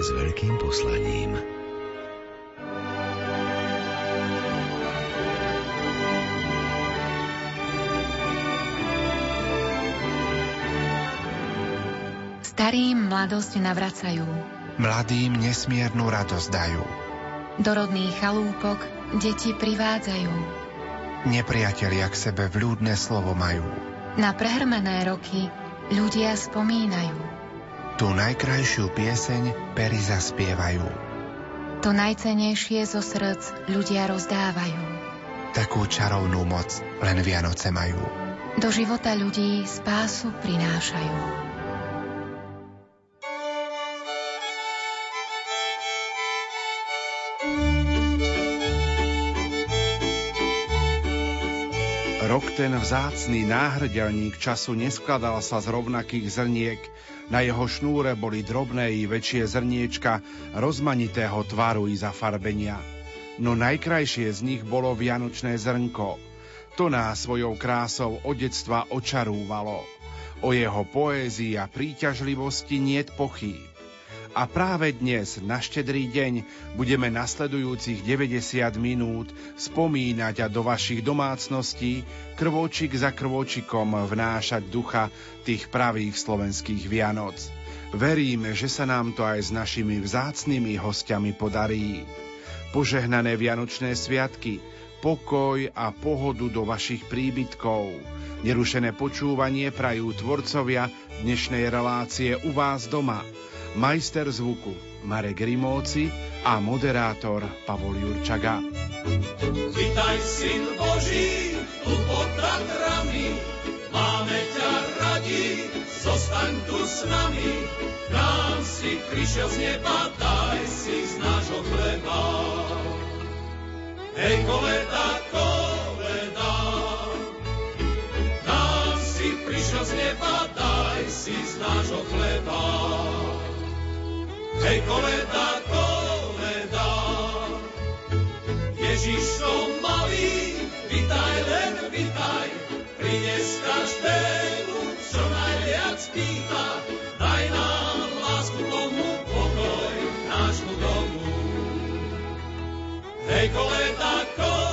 s veľkým poslaním. Starým mladosť navracajú. Mladým nesmiernu radosť dajú. Do rodných chalúpok deti privádzajú. Nepriatelia k sebe vľúdne slovo majú. Na prehrmené roky ľudia spomínajú. Tu najkrajšiu pieseň pery zaspievajú. To najcenejšie zo srdc ľudia rozdávajú. Takú čarovnú moc len Vianoce majú. Do života ľudí spásu prinášajú. Rok ten vzácný náhrdelník času neskladal sa z rovnakých zrniek. Na jeho šnúre boli drobné i väčšie zrniečka rozmanitého tvaru i zafarbenia. No najkrajšie z nich bolo vianočné zrnko. To nás svojou krásou od detstva očarúvalo. O jeho poézii a príťažlivosti niet pochýb. A práve dnes, na štedrý deň, budeme nasledujúcich 90 minút spomínať a do vašich domácností krvočik za krvočikom vnášať ducha tých pravých slovenských Vianoc. Veríme, že sa nám to aj s našimi vzácnými hostiami podarí. Požehnané Vianočné sviatky, pokoj a pohodu do vašich príbytkov. Nerušené počúvanie prajú tvorcovia dnešnej relácie u vás doma – majster zvuku Marek Rimóci a moderátor Pavol Jurčaga. Vítaj, syn Boží, tu pod Tatrami, máme ťa radi, zostaň tu s nami, nám si prišiel z neba, daj si z nášho chleba. Hej, koleda, koleda, nám si prišiel z neba, daj si z nášho chleba. Hej, koleda, koleda, Ježiško malý, vitaj, len vitaj, prines každému, čo najviac pýta, daj nám lásku tomu, pokoj nášmu domu. Hej, koleda, koleda,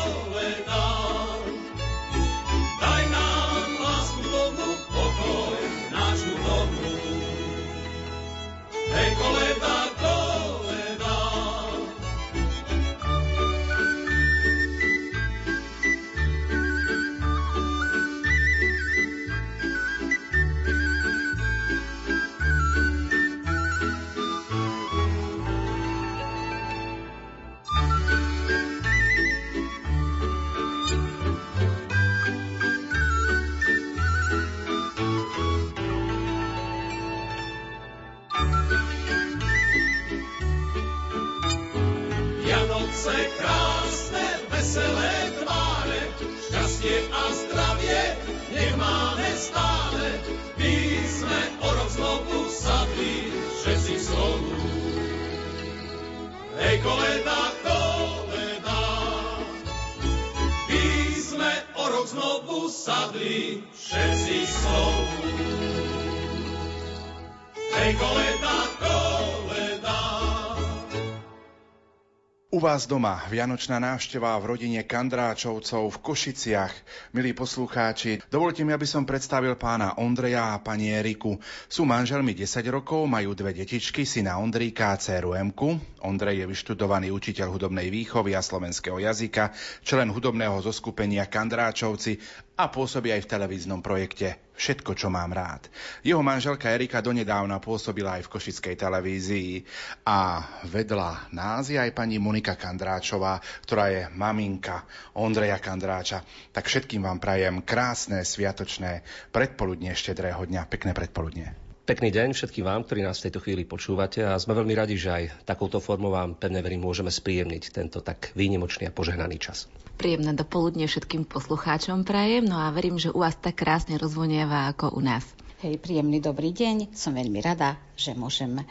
vás doma Vianočná návšteva v rodine Kandráčovcov v Košiciach. Milí poslucháči, dovolte mi, aby som predstavil pána Ondreja a pani Eriku. Sú manželmi 10 rokov, majú dve detičky, syna Ondríka a dceru Emku. Ondrej je vyštudovaný učiteľ hudobnej výchovy a slovenského jazyka, člen hudobného zoskupenia Kandráčovci a pôsobí aj v televíznom projekte Všetko, čo mám rád. Jeho manželka Erika donedávna pôsobila aj v Košickej televízii a vedľa nás je aj pani Monika Kandráčová, ktorá je maminka Ondreja Kandráča. Tak všetkým vám prajem krásne, sviatočné predpoludne štedrého dňa. Pekné predpoludne. Pekný deň všetkým vám, ktorí nás v tejto chvíli počúvate a sme veľmi radi, že aj takouto formou vám pevne verím môžeme spríjemniť tento tak výnimočný a požehnaný čas. Príjemné dopoludne všetkým poslucháčom prajem, no a verím, že u vás tak krásne rozvonieva ako u nás. Hej, príjemný dobrý deň. Som veľmi rada, že môžem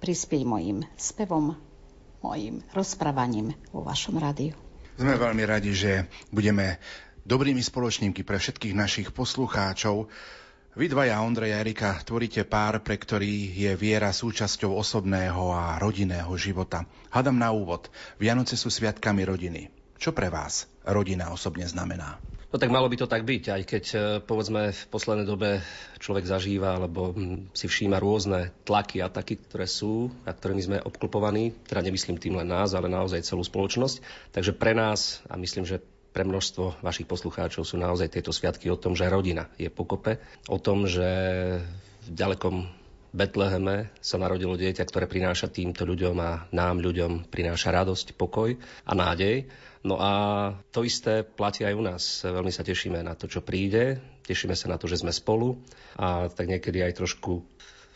prispieť mojim spevom, mojim rozprávaním vo vašom rádiu. Sme veľmi radi, že budeme dobrými spoločníky pre všetkých našich poslucháčov. Vy dvaja, Ondrej a Erika, tvoríte pár, pre ktorý je viera súčasťou osobného a rodinného života. Hadam na úvod. Vianoce sú sviatkami rodiny. Čo pre vás rodina osobne znamená? No tak malo by to tak byť, aj keď e, povedzme v poslednej dobe človek zažíva alebo hm, si všíma rôzne tlaky a taky, ktoré sú a ktorými sme obklopovaní, teda nemyslím tým len nás, ale naozaj celú spoločnosť. Takže pre nás a myslím, že pre množstvo vašich poslucháčov sú naozaj tieto sviatky o tom, že rodina je pokope, o tom, že v ďalekom Betleheme sa narodilo dieťa, ktoré prináša týmto ľuďom a nám ľuďom prináša radosť, pokoj a nádej. No a to isté platí aj u nás. Veľmi sa tešíme na to, čo príde, tešíme sa na to, že sme spolu a tak niekedy aj trošku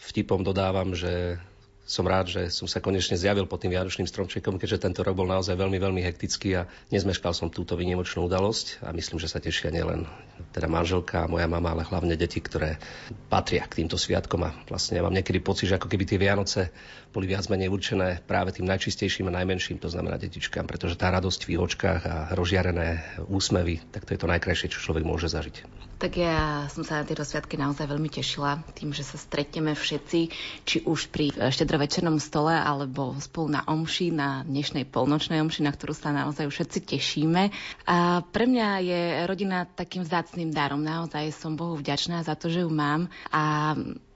vtipom dodávam, že som rád, že som sa konečne zjavil pod tým Vianočným stromčekom, keďže tento rok bol naozaj veľmi, veľmi hektický a nezmeškal som túto vynimočnú udalosť a myslím, že sa tešia nielen teda manželka a moja mama, ale hlavne deti, ktoré patria k týmto sviatkom a vlastne ja mám niekedy pocit, že ako keby tie Vianoce boli viac menej určené práve tým najčistejším a najmenším, to znamená detičkám, pretože tá radosť v očkách a rozžiarené úsmevy, tak to je to najkrajšie, čo človek môže zažiť. Tak ja som sa na tieto sviatky naozaj veľmi tešila tým, že sa stretneme všetci, či už pri štedrovečernom stole, alebo spolu na omši, na dnešnej polnočnej omši, na ktorú sa naozaj všetci tešíme. A pre mňa je rodina takým vzácným darom. Naozaj som Bohu vďačná za to, že ju mám a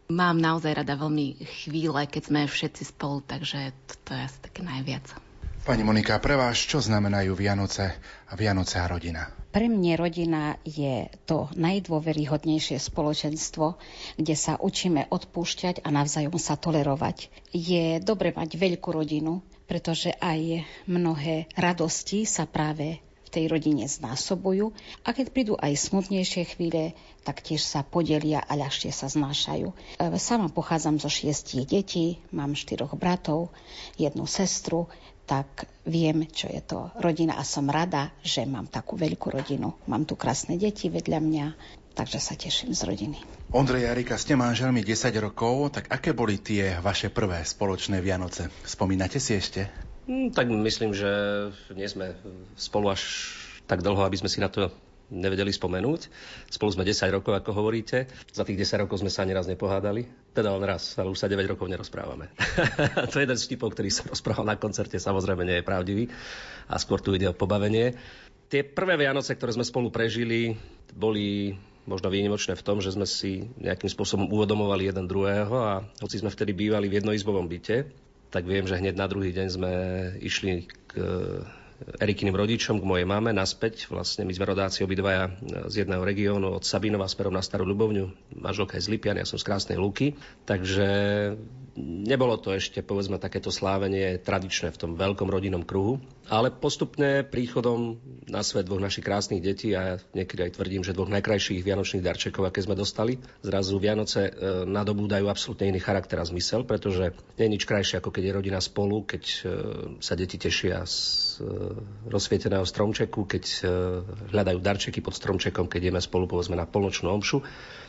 Mám naozaj rada veľmi chvíle, keď sme všetci spolu, takže to je asi také najviac. Pani Monika, pre vás čo znamenajú Vianoce a Vianoce a rodina? Pre mňa rodina je to najdôveryhodnejšie spoločenstvo, kde sa učíme odpúšťať a navzájom sa tolerovať. Je dobre mať veľkú rodinu, pretože aj mnohé radosti sa práve v tej rodine znásobujú a keď prídu aj smutnejšie chvíle, tak tiež sa podelia a ľahšie sa znášajú. Sama pochádzam zo šiestich detí, mám štyroch bratov, jednu sestru, tak viem, čo je to rodina a som rada, že mám takú veľkú rodinu. Mám tu krásne deti vedľa mňa, takže sa teším z rodiny. Ondrej Jarika, ste manželmi 10 rokov, tak aké boli tie vaše prvé spoločné Vianoce? Spomínate si ešte? Hmm, tak myslím, že nie sme spolu až tak dlho, aby sme si na to nevedeli spomenúť. Spolu sme 10 rokov, ako hovoríte. Za tých 10 rokov sme sa ani raz nepohádali. Teda len raz, ale už sa 9 rokov nerozprávame. to je jeden z vtipov, ktorý sa rozprával na koncerte, samozrejme nie je pravdivý. A skôr tu ide o pobavenie. Tie prvé Vianoce, ktoré sme spolu prežili, boli možno výnimočné v tom, že sme si nejakým spôsobom uvedomovali jeden druhého a hoci sme vtedy bývali v jednoizbovom byte, tak viem, že hneď na druhý deň sme išli k Erikyným rodičom, k mojej mame, naspäť. Vlastne my sme rodáci obidvaja z jedného regiónu, od Sabinova smerom na Starú Ľubovňu. Manželka je z Lipian, ja som z Krásnej Luky. Takže nebolo to ešte, povedzme, takéto slávenie tradičné v tom veľkom rodinnom kruhu. Ale postupne príchodom na svet dvoch našich krásnych detí a ja niekedy aj tvrdím, že dvoch najkrajších vianočných darčekov, aké sme dostali, zrazu Vianoce e, nadobúdajú absolútne iný charakter a zmysel, pretože nie je nič krajšie, ako keď je rodina spolu, keď e, sa deti tešia z e, rozsvieteného stromčeku, keď hľadajú darčeky pod stromčekom, keď ideme spolu povedzme na polnočnú omšu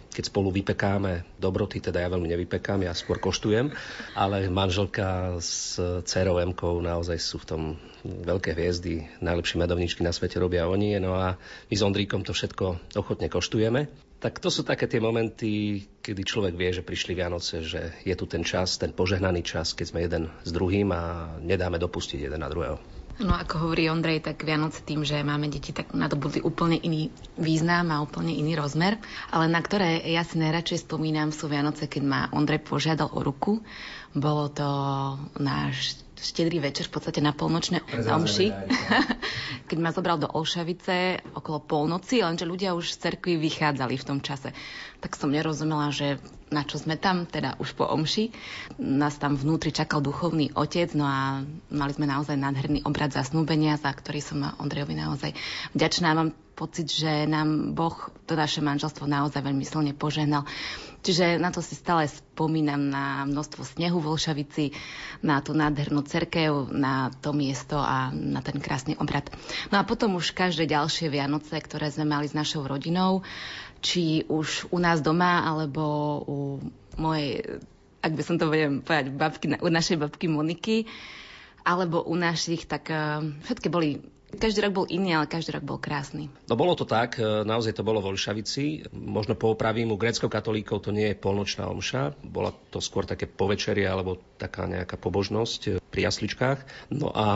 keď spolu vypekáme dobroty, teda ja veľmi nevypekám, ja skôr koštujem, ale manželka s dcerou Emkou naozaj sú v tom veľké hviezdy, najlepšie medovničky na svete robia oni, no a my s Ondríkom to všetko ochotne koštujeme. Tak to sú také tie momenty, kedy človek vie, že prišli Vianoce, že je tu ten čas, ten požehnaný čas, keď sme jeden s druhým a nedáme dopustiť jeden na druhého. No ako hovorí Ondrej, tak Vianoce tým, že máme deti, tak nadobudli úplne iný význam a úplne iný rozmer. Ale na ktoré ja si najradšej spomínam sú Vianoce, keď ma Ondrej požiadal o ruku. Bolo to náš štedrý večer v podstate na polnočné omši, keď ma zobral do Olšavice okolo polnoci, lenže ľudia už z cerkvy vychádzali v tom čase. Tak som nerozumela, že na čo sme tam, teda už po omši. Nás tam vnútri čakal duchovný otec, no a mali sme naozaj nádherný obrad zasnúbenia, za ktorý som Ondrejovi naozaj vďačná. Mám pocit, že nám Boh to naše manželstvo naozaj veľmi silne požehnal. Čiže na to si stále spomínam na množstvo snehu v Olšavici, na tú nádhernú cerkev, na to miesto a na ten krásny obrad. No a potom už každé ďalšie Vianoce, ktoré sme mali s našou rodinou, či už u nás doma, alebo u mojej, ak by som to vedem povedať, babky, u našej babky Moniky, alebo u našich, tak uh, všetky boli každý rok bol iný, ale každý rok bol krásny. No bolo to tak, e, naozaj to bolo vo Olšavici. Možno po opravím u grecko-katolíkov to nie je polnočná omša, bola to skôr také povečerie alebo taká nejaká pobožnosť e, pri jasličkách. No a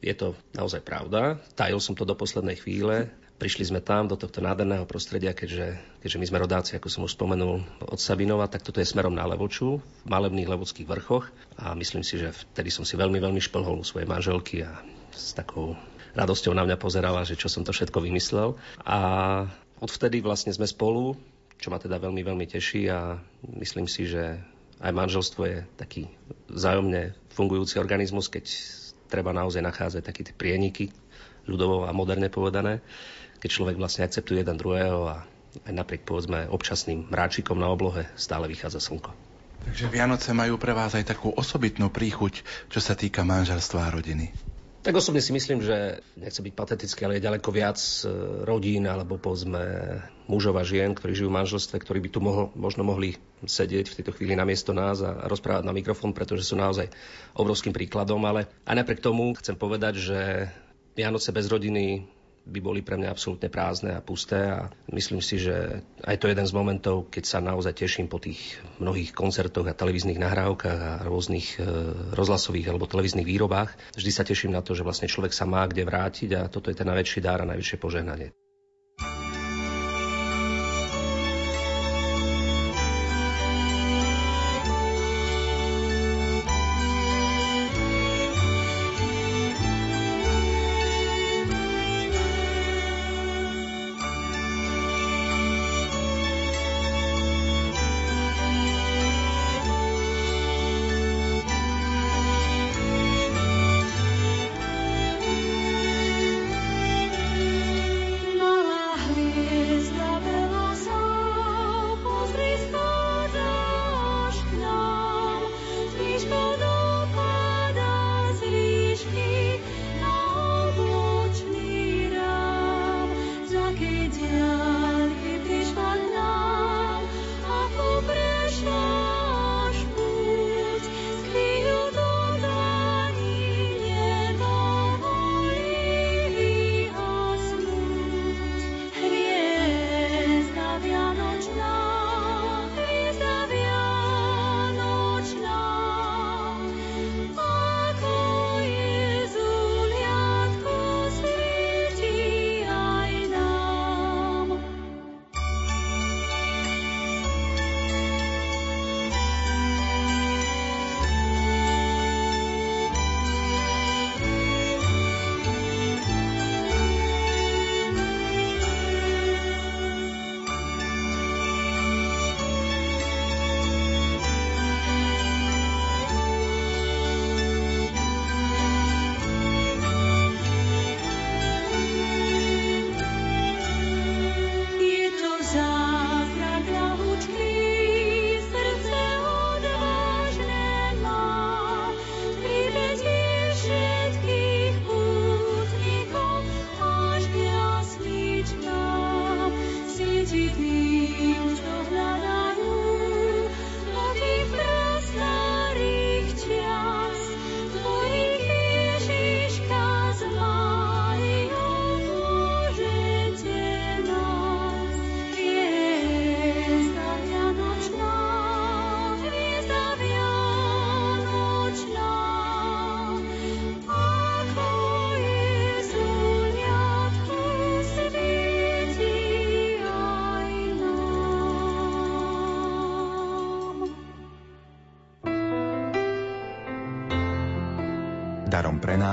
je to naozaj pravda. Tajil som to do poslednej chvíle. Prišli sme tam do tohto nádherného prostredia, keďže, keďže my sme rodáci, ako som už spomenul, od Sabinova, tak toto je smerom na Levoču, v malebných levockých vrchoch a myslím si, že vtedy som si veľmi, veľmi šplhol u svojej manželky a s takou radosťou na mňa pozerala, že čo som to všetko vymyslel. A odvtedy vlastne sme spolu, čo ma teda veľmi, veľmi teší a myslím si, že aj manželstvo je taký vzájomne fungujúci organizmus, keď treba naozaj nachádzať také tie prieniky, ľudovo a moderne povedané, keď človek vlastne akceptuje jeden druhého a aj napriek povedzme občasným mráčikom na oblohe stále vychádza slnko. Takže Vianoce majú pre vás aj takú osobitnú príchuť, čo sa týka manželstva a rodiny. Tak osobne si myslím, že nechce byť patetický, ale je ďaleko viac e, rodín alebo povedzme mužov a žien, ktorí žijú v manželstve, ktorí by tu mohol, možno mohli sedieť v tejto chvíli na miesto nás a rozprávať na mikrofón, pretože sú naozaj obrovským príkladom. Ale aj napriek tomu chcem povedať, že Vianoce bez rodiny by boli pre mňa absolútne prázdne a pusté a myslím si, že aj to je jeden z momentov, keď sa naozaj teším po tých mnohých koncertoch a televíznych nahrávkach a rôznych e, rozhlasových alebo televíznych výrobách. Vždy sa teším na to, že vlastne človek sa má kde vrátiť a toto je ten najväčší dár a najväčšie požehnanie.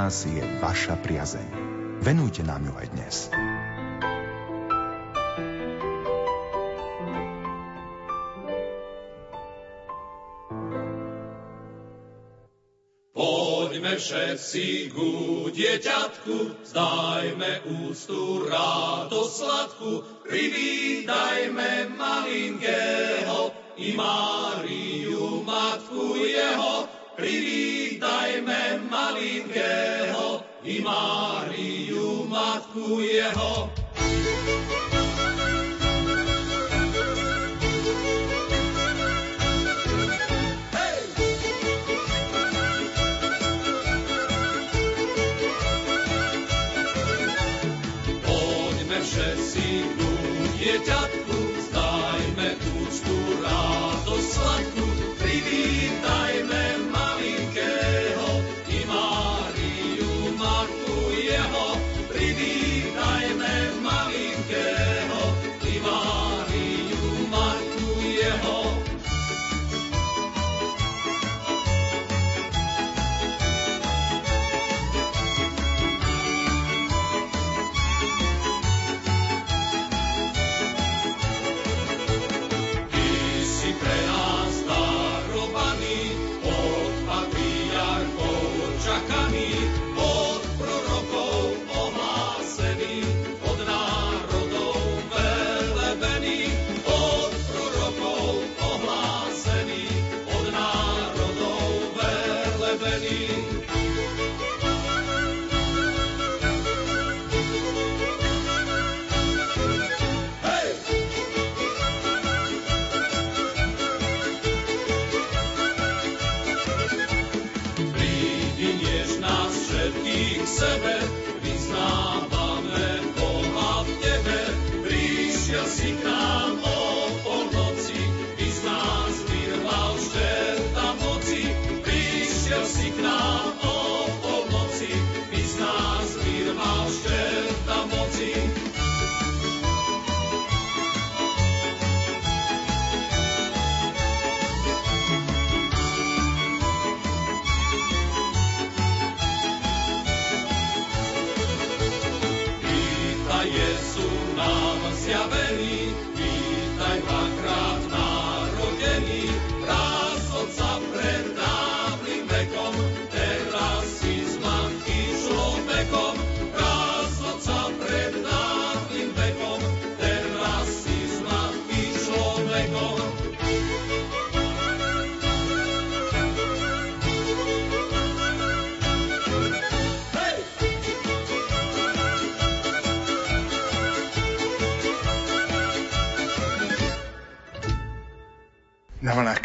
Nás je vaša priazeň. Venujte nám ju aj dnes. Poďme všetci ku dieťatku, zdajme ústu rádo sladku, privítajme malinkého i Máriu, matku jeho, privítajme malinkého i Máriu, matku jeho.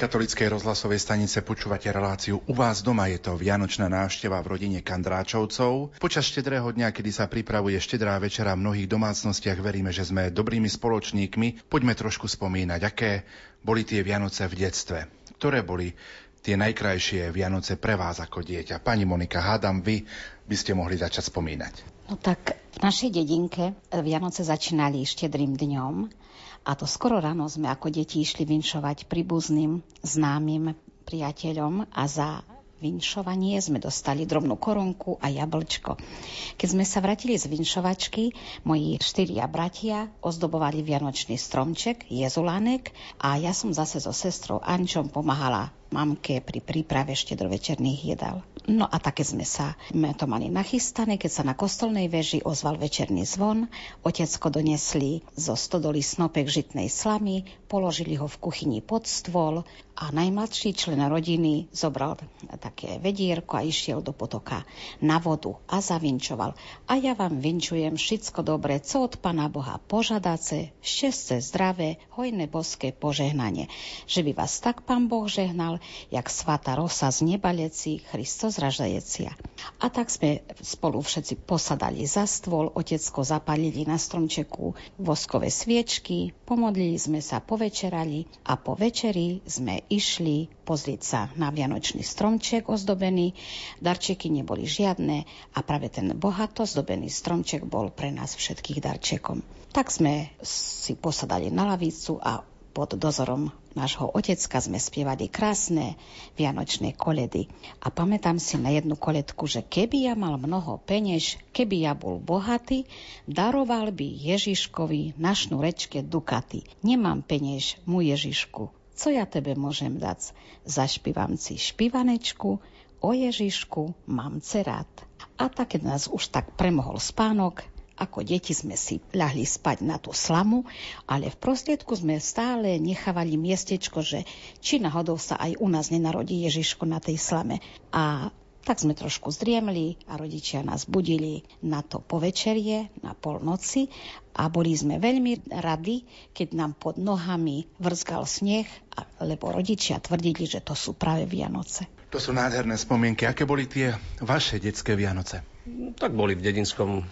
Katolíckej rozhlasovej stanice počúvate reláciu U vás doma je to Vianočná návšteva v rodine Kandráčovcov. Počas štedrého dňa, kedy sa pripravuje štedrá večera v mnohých domácnostiach, veríme, že sme dobrými spoločníkmi. Poďme trošku spomínať, aké boli tie Vianoce v detstve. Ktoré boli tie najkrajšie Vianoce pre vás ako dieťa? Pani Monika, hádam, vy by ste mohli začať spomínať. No tak v našej dedinke Vianoce začínali štedrým dňom a to skoro ráno sme ako deti išli vinšovať príbuzným, známym priateľom a za vinšovanie sme dostali drobnú korunku a jablčko. Keď sme sa vrátili z vinšovačky, moji štyria bratia ozdobovali vianočný stromček, jezulánek a ja som zase so sestrou Ančom pomáhala mamke pri príprave štedrovečerných jedál. No a také sme sa sme to mali nachystané, keď sa na kostolnej veži ozval večerný zvon, otecko donesli zo stodoly snopek žitnej slamy, položili ho v kuchyni pod stôl a najmladší člen rodiny zobral také vedierko a išiel do potoka na vodu a zavinčoval. A ja vám vinčujem všetko dobre, co od Pana Boha požadáce, šťastie, zdravé, hojné boské požehnanie. Že by vás tak Pán Boh žehnal, jak svatá rosa z neba leci, Ražajecia. A tak sme spolu všetci posadali za stôl, otecko zapalili na stromčeku voskové sviečky, pomodlili sme sa, povečerali a po večeri sme išli pozrieť sa na vianočný stromček ozdobený. Darčeky neboli žiadne a práve ten bohato zdobený stromček bol pre nás všetkých darčekom. Tak sme si posadali na lavicu a pod dozorom nášho otecka sme spievali krásne vianočné koledy. A pamätám si na jednu koledku, že keby ja mal mnoho penež, keby ja bol bohatý, daroval by Ježiškovi na šnurečke dukaty. Nemám penež, mu Ježišku, co ja tebe môžem dať? Zašpívam si špivanečku, o Ježišku mám rád. A tak, keď nás už tak premohol spánok, ako deti sme si ľahli spať na tú slamu, ale v prostriedku sme stále nechávali miestečko, že či náhodou sa aj u nás nenarodí Ježiško na tej slame. A tak sme trošku zdriemli a rodičia nás budili na to povečerie, na polnoci a boli sme veľmi radi, keď nám pod nohami vrzgal sneh, lebo rodičia tvrdili, že to sú práve Vianoce. To sú nádherné spomienky. Aké boli tie vaše detské Vianoce? Tak boli v dedinskom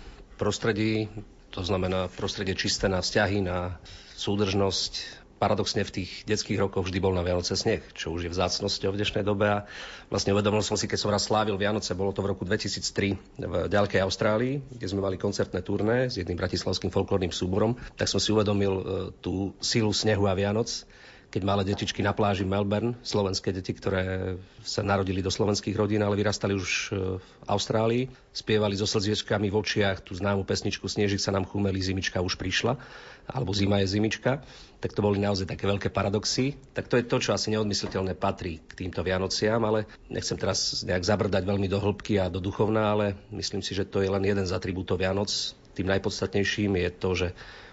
prostredí, to znamená prostredie čisté na vzťahy, na súdržnosť. Paradoxne v tých detských rokoch vždy bol na Vianoce sneh, čo už je vzácnosťou v dnešnej dobe. A vlastne uvedomil som si, keď som raz slávil Vianoce, bolo to v roku 2003 v ďalekej Austrálii, kde sme mali koncertné turné s jedným bratislavským folklórnym súborom, tak som si uvedomil e, tú sílu snehu a Vianoc keď malé detičky na pláži Melbourne, slovenské deti, ktoré sa narodili do slovenských rodín, ale vyrastali už v Austrálii, spievali so slziečkami v očiach tú známu pesničku Snežik sa nám chumeli, zimička už prišla, alebo zima je zimička, tak to boli naozaj také veľké paradoxy. Tak to je to, čo asi neodmysliteľné patrí k týmto Vianociam, ale nechcem teraz nejak zabrdať veľmi do hĺbky a do duchovná, ale myslím si, že to je len jeden z atribútov Vianoc. Tým najpodstatnejším je to, že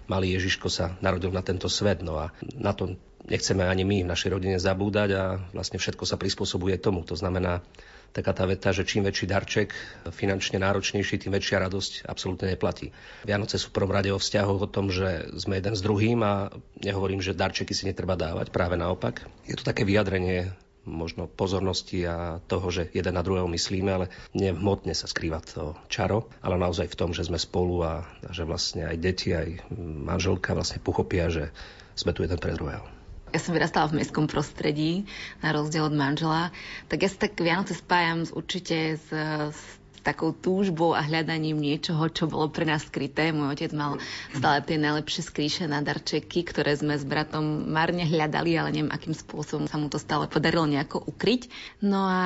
malý Ježiško sa narodil na tento svet. No a na to nechceme ani my v našej rodine zabúdať a vlastne všetko sa prispôsobuje tomu. To znamená, taká tá veta, že čím väčší darček, finančne náročnejší, tým väčšia radosť absolútne neplatí. Vianoce sú v prvom rade o vzťahoch o tom, že sme jeden s druhým a nehovorím, že darčeky si netreba dávať, práve naopak. Je to také vyjadrenie možno pozornosti a toho, že jeden na druhého myslíme, ale nie hmotne sa skrýva to čaro, ale naozaj v tom, že sme spolu a že vlastne aj deti, aj manželka vlastne pochopia, že sme tu jeden pre druhého. Ja som vyrastala v mestskom prostredí, na rozdiel od manžela, tak ja sa tak Vianoce spájam určite s, s takou túžbou a hľadaním niečoho, čo bolo pre nás skryté. Môj otec mal stále tie najlepšie skrýše na darčeky, ktoré sme s bratom marne hľadali, ale neviem, akým spôsobom sa mu to stále podarilo nejako ukryť. No a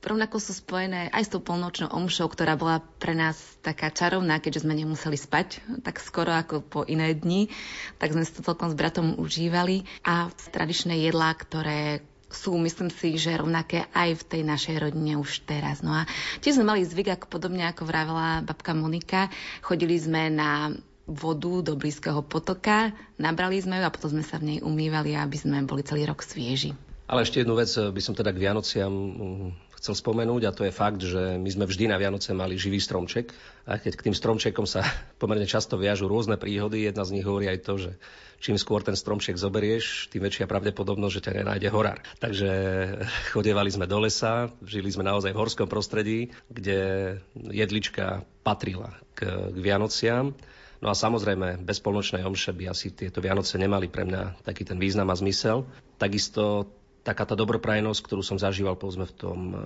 rovnako sú spojené aj s tou polnočnou omšou, ktorá bola pre nás taká čarovná, keďže sme nemuseli spať tak skoro ako po iné dni, tak sme si to celkom s bratom užívali. A tradičné jedlá, ktoré sú, myslím si, že rovnaké aj v tej našej rodine už teraz. No a tiež sme mali zvyk, ako podobne ako vravela babka Monika, chodili sme na vodu do blízkeho potoka, nabrali sme ju a potom sme sa v nej umývali, aby sme boli celý rok svieži. Ale ešte jednu vec by som teda k Vianociam chcel spomenúť a to je fakt, že my sme vždy na Vianoce mali živý stromček a keď k tým stromčekom sa pomerne často viažú rôzne príhody, jedna z nich hovorí aj to, že čím skôr ten stromček zoberieš, tým väčšia pravdepodobnosť, že ťa nenájde horár. Takže chodevali sme do lesa, žili sme naozaj v horskom prostredí, kde jedlička patrila k, k Vianociam. No a samozrejme, bez polnočnej omše by asi tieto Vianoce nemali pre mňa taký ten význam a zmysel. Takisto taká tá dobroprajnosť, ktorú som zažíval povedzme v tom eh,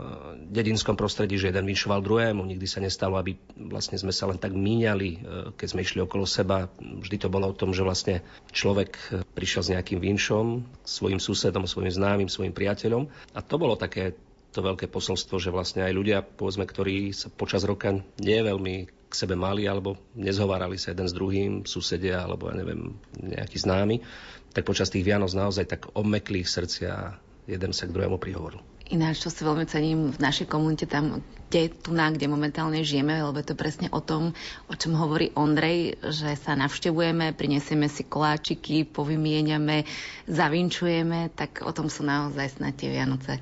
dedinskom prostredí, že jeden vinšoval druhému. Nikdy sa nestalo, aby vlastne sme sa len tak míňali, eh, keď sme išli okolo seba. Vždy to bolo o tom, že vlastne človek eh, prišiel s nejakým vinšom, svojim susedom, svojim známym, svojim priateľom. A to bolo také to veľké posolstvo, že vlastne aj ľudia, povedzme, ktorí sa počas roka nie veľmi k sebe mali alebo nezhovárali sa jeden s druhým, susedia alebo ja neviem, nejaký známy, tak počas tých Vianoc naozaj tak obmekli ich srdcia jeden sa k druhému prihovoril. Ináč, čo si veľmi cením v našej komunite, tam, kde, tu na, kde momentálne žijeme, lebo je to presne o tom, o čom hovorí Ondrej, že sa navštevujeme, prinesieme si koláčiky, povymieňame, zavinčujeme, tak o tom sú naozaj snad tie Vianoce.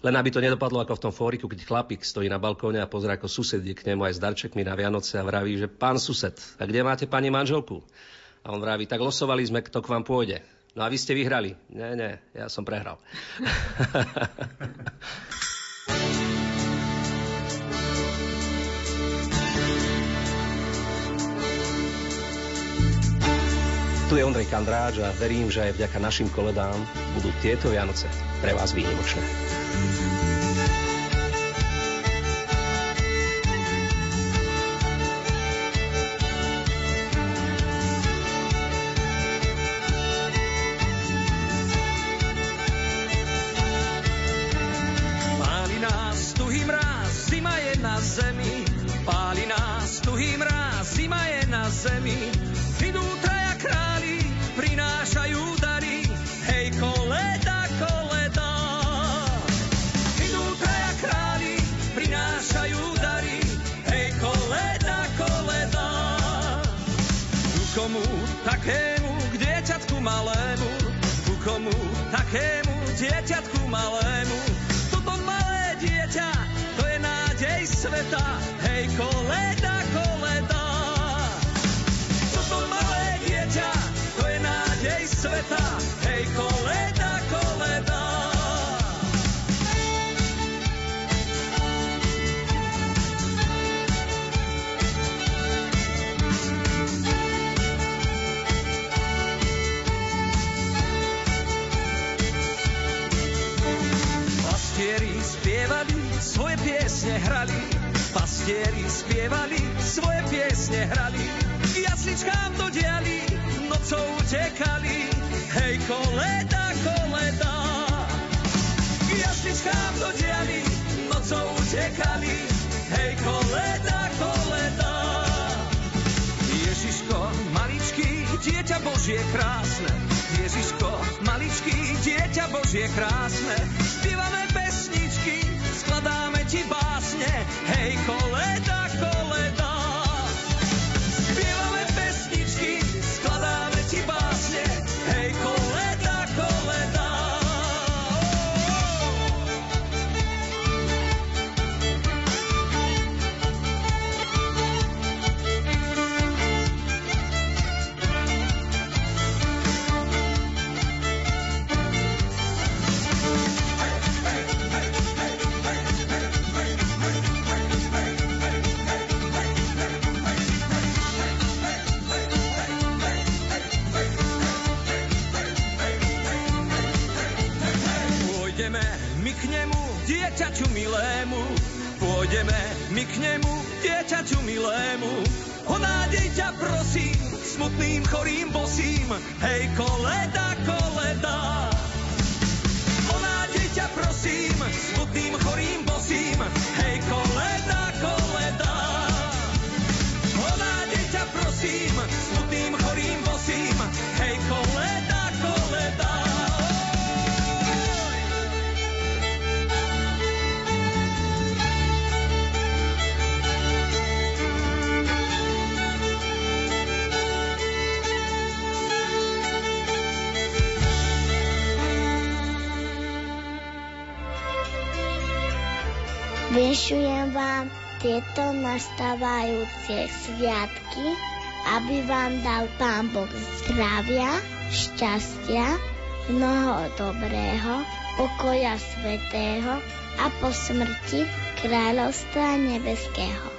Len aby to nedopadlo ako v tom fóriku, keď chlapík stojí na balkóne a pozrie, ako sused k nemu aj s darčekmi na Vianoce a vraví, že pán sused, a kde máte pani manželku? A on vraví, tak losovali sme, kto k vám pôjde. No a vy ste vyhrali. Nie, nie, ja som prehral. Tu je Ondrej Kandráč a verím, že aj vďaka našim koledám budú tieto Vianoce pre vás výnimočné. takému dieťatku malému, ku komu takému dieťatku malému. Toto malé dieťa, to je nádej sveta, hej koleda, koleda. Toto malé dieťa, to je nádej sveta, hej koleda. dieri spievali, svoje piesne hrali, k jasličkám do diali, nocou utekali, hej koleda, koleda. K jasličkám do diali, nocou utekali, hej koleda, koleda. Ježiško, maličký, dieťa Božie krásne, Ježiško, maličký, dieťa Božie krásne, Hej koledako dieťaťu milému. Pôjdeme my k nemu, dieťaťu milému. O nádej ťa prosím, smutným, chorým, bosím, hej koleda, koleda. O nádej ťa prosím, smutným, Vyšujem vám tieto nastávajúce sviatky, aby vám dal Pán Boh zdravia, šťastia, mnoho dobrého, pokoja svetého a po smrti kráľovstva nebeského.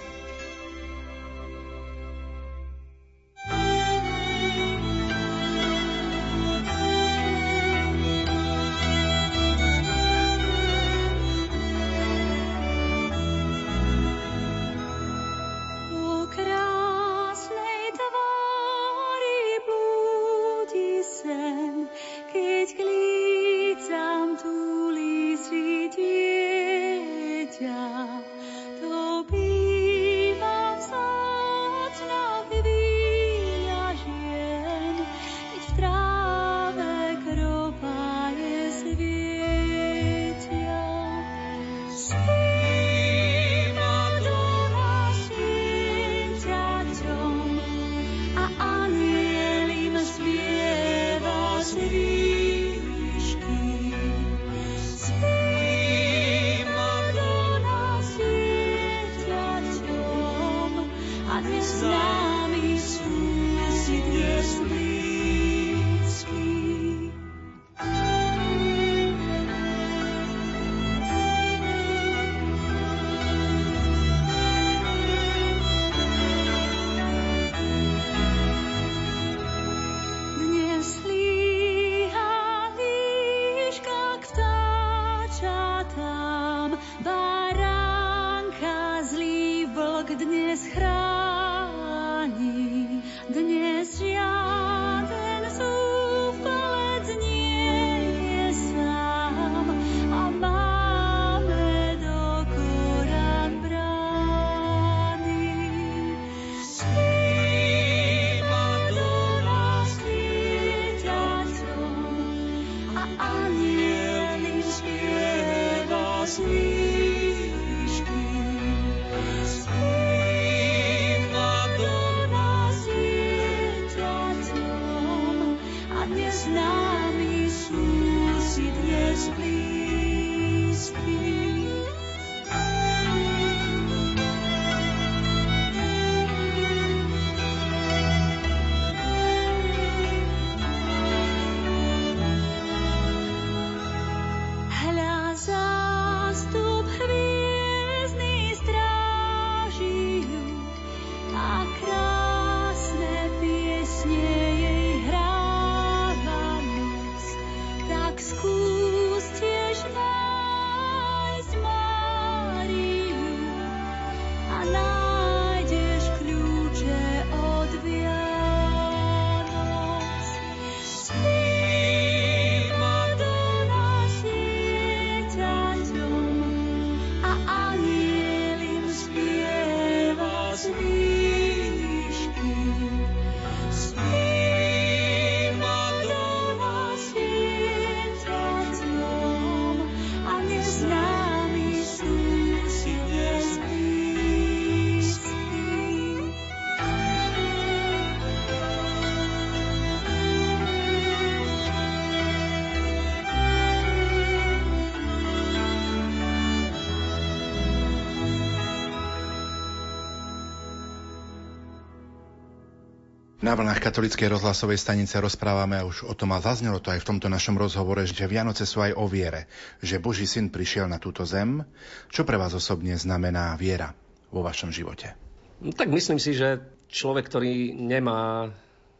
Na vlnách katolíckej rozhlasovej stanice rozprávame už o tom a zaznelo to aj v tomto našom rozhovore, že Vianoce sú aj o viere, že Boží syn prišiel na túto zem. Čo pre vás osobne znamená viera vo vašom živote? No, tak myslím si, že človek, ktorý nemá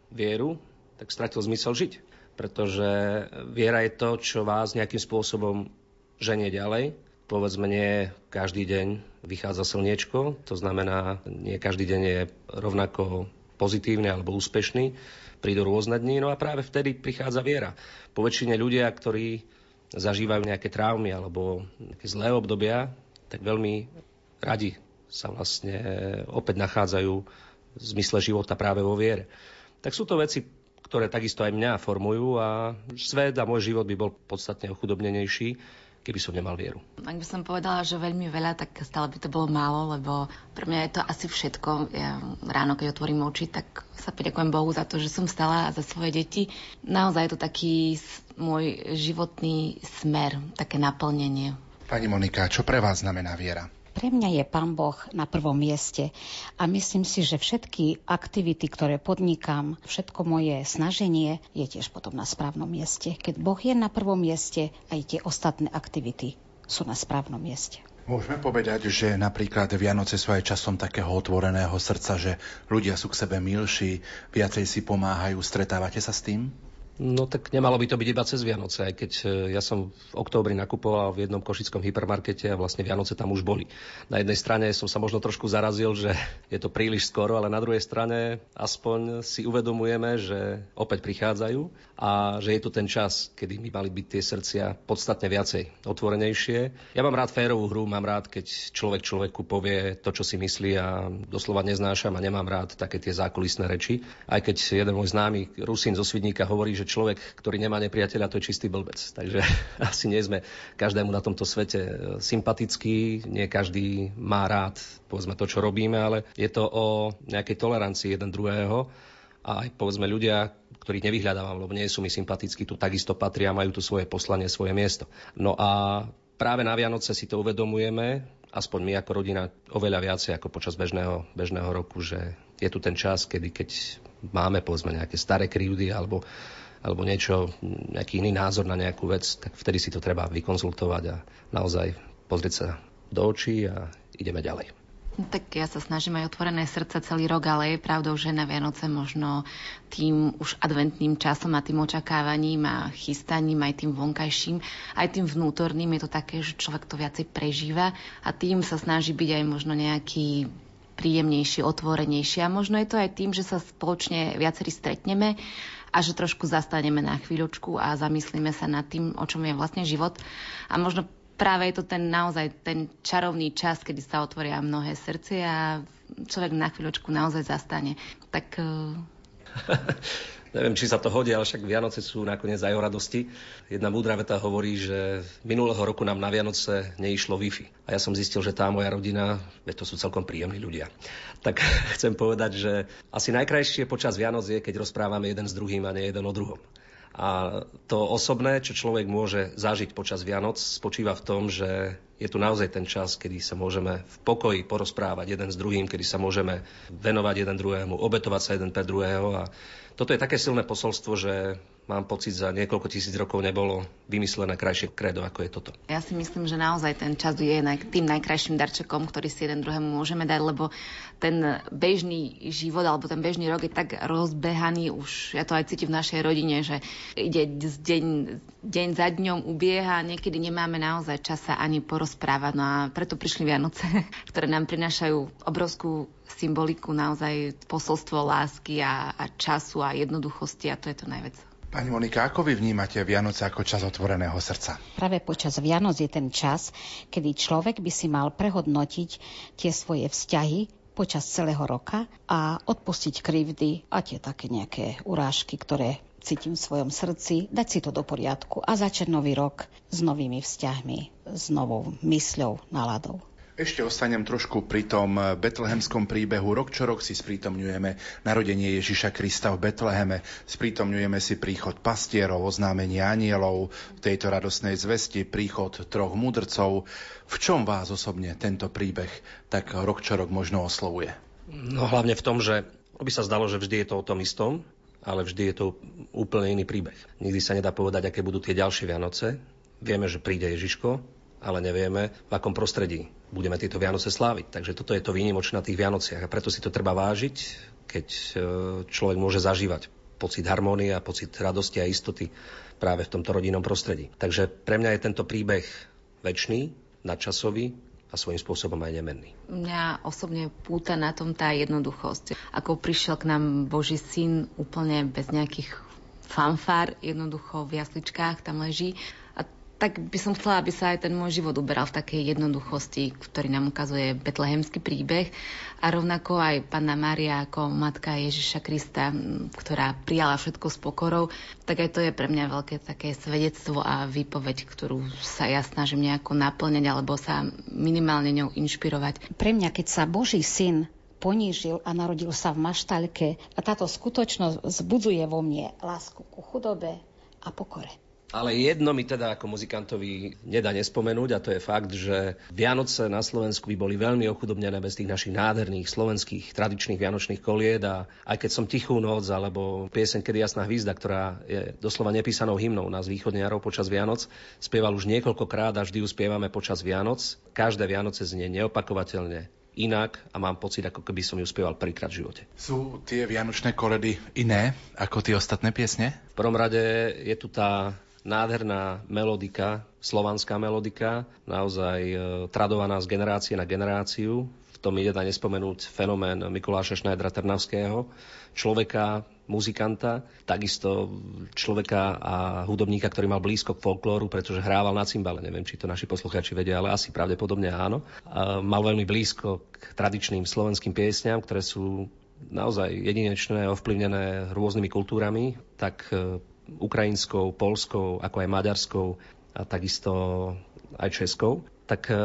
vieru, tak stratil zmysel žiť. Pretože viera je to, čo vás nejakým spôsobom ženie ďalej. povedzme nie každý deň vychádza slniečko, to znamená, nie každý deň je rovnako pozitívny alebo úspešný, prídu rôzne dni, no a práve vtedy prichádza viera. Po väčšine ľudia, ktorí zažívajú nejaké traumy alebo nejaké zlé obdobia, tak veľmi radi sa vlastne opäť nachádzajú v zmysle života práve vo viere. Tak sú to veci, ktoré takisto aj mňa formujú a svet a môj život by bol podstatne ochudobnenejší, keby som nemal vieru. Ak by som povedala, že veľmi veľa, tak stále by to bolo málo, lebo pre mňa je to asi všetko. Ja ráno, keď otvorím oči, tak sa poďakujem Bohu za to, že som stala za svoje deti. Naozaj je to taký môj životný smer, také naplnenie. Pani Monika, čo pre vás znamená viera? Pre mňa je Pán Boh na prvom mieste a myslím si, že všetky aktivity, ktoré podnikám, všetko moje snaženie je tiež potom na správnom mieste. Keď Boh je na prvom mieste, aj tie ostatné aktivity sú na správnom mieste. Môžeme povedať, že napríklad Vianoce sú aj časom takého otvoreného srdca, že ľudia sú k sebe milší, viacej si pomáhajú. Stretávate sa s tým? No tak nemalo by to byť iba cez Vianoce, aj keď e, ja som v októbri nakupoval v jednom košickom hypermarkete a vlastne Vianoce tam už boli. Na jednej strane som sa možno trošku zarazil, že je to príliš skoro, ale na druhej strane aspoň si uvedomujeme, že opäť prichádzajú a že je tu ten čas, kedy by mali byť tie srdcia podstatne viacej otvorenejšie. Ja mám rád férovú hru, mám rád, keď človek človeku povie to, čo si myslí a doslova neznášam a nemám rád také tie zákulisné reči. Aj keď jeden môj známy Rusín zo Svidníka hovorí, že človek, ktorý nemá nepriateľa, to je čistý blbec. Takže asi nie sme každému na tomto svete e, sympatickí, nie každý má rád povedzme to, čo robíme, ale je to o nejakej tolerancii jeden druhého a aj povedzme ľudia, ktorých nevyhľadávam, lebo nie sú mi sympatickí, tu takisto patria, majú tu svoje poslanie, svoje miesto. No a práve na Vianoce si to uvedomujeme, aspoň my ako rodina, oveľa viacej ako počas bežného, bežného roku, že je tu ten čas, kedy keď máme povedzme nejaké staré krivdy alebo alebo niečo, nejaký iný názor na nejakú vec, tak vtedy si to treba vykonzultovať a naozaj pozrieť sa do očí a ideme ďalej. Tak ja sa snažím aj otvorené srdce celý rok, ale je pravdou, že na Vianoce možno tým už adventným časom a tým očakávaním a chystaním, aj tým vonkajším, aj tým vnútorným je to také, že človek to viacej prežíva a tým sa snaží byť aj možno nejaký príjemnejší, otvorenejší. A možno je to aj tým, že sa spoločne viacerí stretneme a že trošku zastaneme na chvíľočku a zamyslíme sa nad tým, o čom je vlastne život. A možno práve je to ten naozaj ten čarovný čas, kedy sa otvoria mnohé srdce a človek na chvíľočku naozaj zastane. Tak Neviem, či sa to hodí, ale však Vianoce sú nakoniec aj o radosti. Jedna múdra veta hovorí, že minulého roku nám na Vianoce neišlo Wi-Fi. A ja som zistil, že tá moja rodina, veď to sú celkom príjemní ľudia. Tak chcem povedať, že asi najkrajšie počas Vianoc je, keď rozprávame jeden s druhým a nie jeden o druhom. A to osobné, čo človek môže zažiť počas Vianoc, spočíva v tom, že je tu naozaj ten čas, kedy sa môžeme v pokoji porozprávať jeden s druhým, kedy sa môžeme venovať jeden druhému, obetovať sa jeden pre druhého a toto je také silné posolstvo, že mám pocit, za niekoľko tisíc rokov nebolo vymyslené krajšie kredo, ako je toto. Ja si myslím, že naozaj ten čas je tým najkrajším darčekom, ktorý si jeden druhému môžeme dať, lebo ten bežný život alebo ten bežný rok je tak rozbehaný už, ja to aj cítim v našej rodine, že ide deň, deň za dňom ubieha niekedy nemáme naozaj čas sa ani porozprávať. No a preto prišli Vianoce, ktoré nám prinášajú obrovskú symboliku, naozaj posolstvo lásky a, a času a jednoduchosti a to je to najväc. Pani Monika, ako vy vnímate Vianoce ako čas otvoreného srdca? Práve počas Vianoc je ten čas, kedy človek by si mal prehodnotiť tie svoje vzťahy počas celého roka a odpustiť krivdy a tie také nejaké urážky, ktoré cítim v svojom srdci, dať si to do poriadku a začať nový rok s novými vzťahmi, s novou mysľou, náladou. Ešte ostanem trošku pri tom betlehemskom príbehu. Rok čo rok si sprítomňujeme narodenie Ježiša Krista v Betleheme. Sprítomňujeme si príchod pastierov, oznámenie anielov, v tejto radosnej zvesti príchod troch mudrcov. V čom vás osobne tento príbeh tak rok čo rok možno oslovuje? No hlavne v tom, že by sa zdalo, že vždy je to o tom istom, ale vždy je to úplne iný príbeh. Nikdy sa nedá povedať, aké budú tie ďalšie Vianoce. Vieme, že príde Ježiško, ale nevieme, v akom prostredí budeme tieto Vianoce sláviť. Takže toto je to výnimočné na tých Vianociach a preto si to treba vážiť, keď e, človek môže zažívať pocit harmónie a pocit radosti a istoty práve v tomto rodinnom prostredí. Takže pre mňa je tento príbeh väčší, nadčasový a svojím spôsobom aj nemenný. Mňa osobne púta na tom tá jednoduchosť. Ako prišiel k nám Boží syn úplne bez nejakých fanfár, jednoducho v jasličkách tam leží tak by som chcela, aby sa aj ten môj život uberal v takej jednoduchosti, ktorý nám ukazuje betlehemský príbeh a rovnako aj Panna Mária ako matka Ježiša Krista, ktorá prijala všetko s pokorou, tak aj to je pre mňa veľké také svedectvo a výpoveď, ktorú sa ja snažím nejako naplňať alebo sa minimálne ňou inšpirovať. Pre mňa, keď sa Boží syn ponížil a narodil sa v maštaľke a táto skutočnosť vzbudzuje vo mne lásku ku chudobe a pokore. Ale jedno mi teda ako muzikantovi nedá nespomenúť a to je fakt, že Vianoce na Slovensku by boli veľmi ochudobnené bez tých našich nádherných slovenských tradičných vianočných kolied a aj keď som Tichú noc alebo piesen Kedy jasná hvízda, ktorá je doslova nepísanou hymnou nás východniarov počas Vianoc, spieval už niekoľkokrát a vždy ju spievame počas Vianoc. Každé Vianoce znie neopakovateľne, inak a mám pocit, ako keby som ju spieval prvýkrát v živote. Sú tie vianočné koledy iné ako tie ostatné piesne? V prvom rade je tu tá nádherná melodika, slovanská melodika, naozaj e, tradovaná z generácie na generáciu. V tom ide na nespomenúť fenomén Mikuláša Šnajdra Trnavského, človeka, muzikanta, takisto človeka a hudobníka, ktorý mal blízko k folklóru, pretože hrával na cymbale. Neviem, či to naši poslucháči vedia, ale asi pravdepodobne áno. Mal veľmi blízko k tradičným slovenským piesňam, ktoré sú naozaj jedinečné, ovplyvnené rôznymi kultúrami, tak e, ukrajinskou, polskou, ako aj maďarskou a takisto aj českou. Tak e,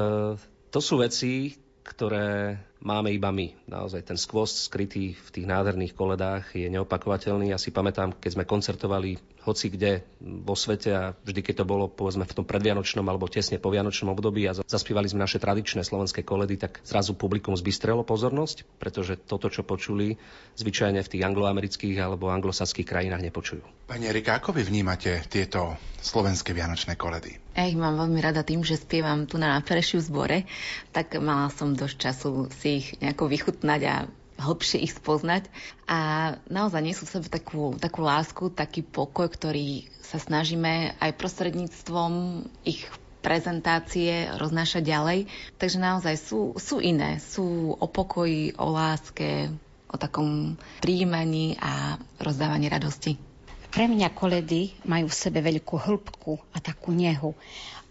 to sú veci, ktoré máme iba my. Naozaj ten skvost skrytý v tých nádherných koledách je neopakovateľný. Ja si pamätám, keď sme koncertovali hoci kde vo svete a vždy, keď to bolo povedzme v tom predvianočnom alebo tesne po vianočnom období a zaspievali sme naše tradičné slovenské koledy, tak zrazu publikum zbystrelo pozornosť, pretože toto, čo počuli, zvyčajne v tých angloamerických alebo anglosaských krajinách nepočujú. Pani Erika, ako vy vnímate tieto slovenské vianočné koledy? Ja ich mám veľmi rada tým, že spievam tu na Ferešiu zbore, tak mala som dosť času si ich nejako vychutnať a hlbšie ich spoznať a naozaj nesú v sebe takú, takú lásku, taký pokoj, ktorý sa snažíme aj prostredníctvom ich prezentácie roznášať ďalej. Takže naozaj sú, sú iné, sú o pokoji, o láske, o takom príjmaní a rozdávaní radosti. Pre mňa koledy majú v sebe veľkú hĺbku a takú nehu.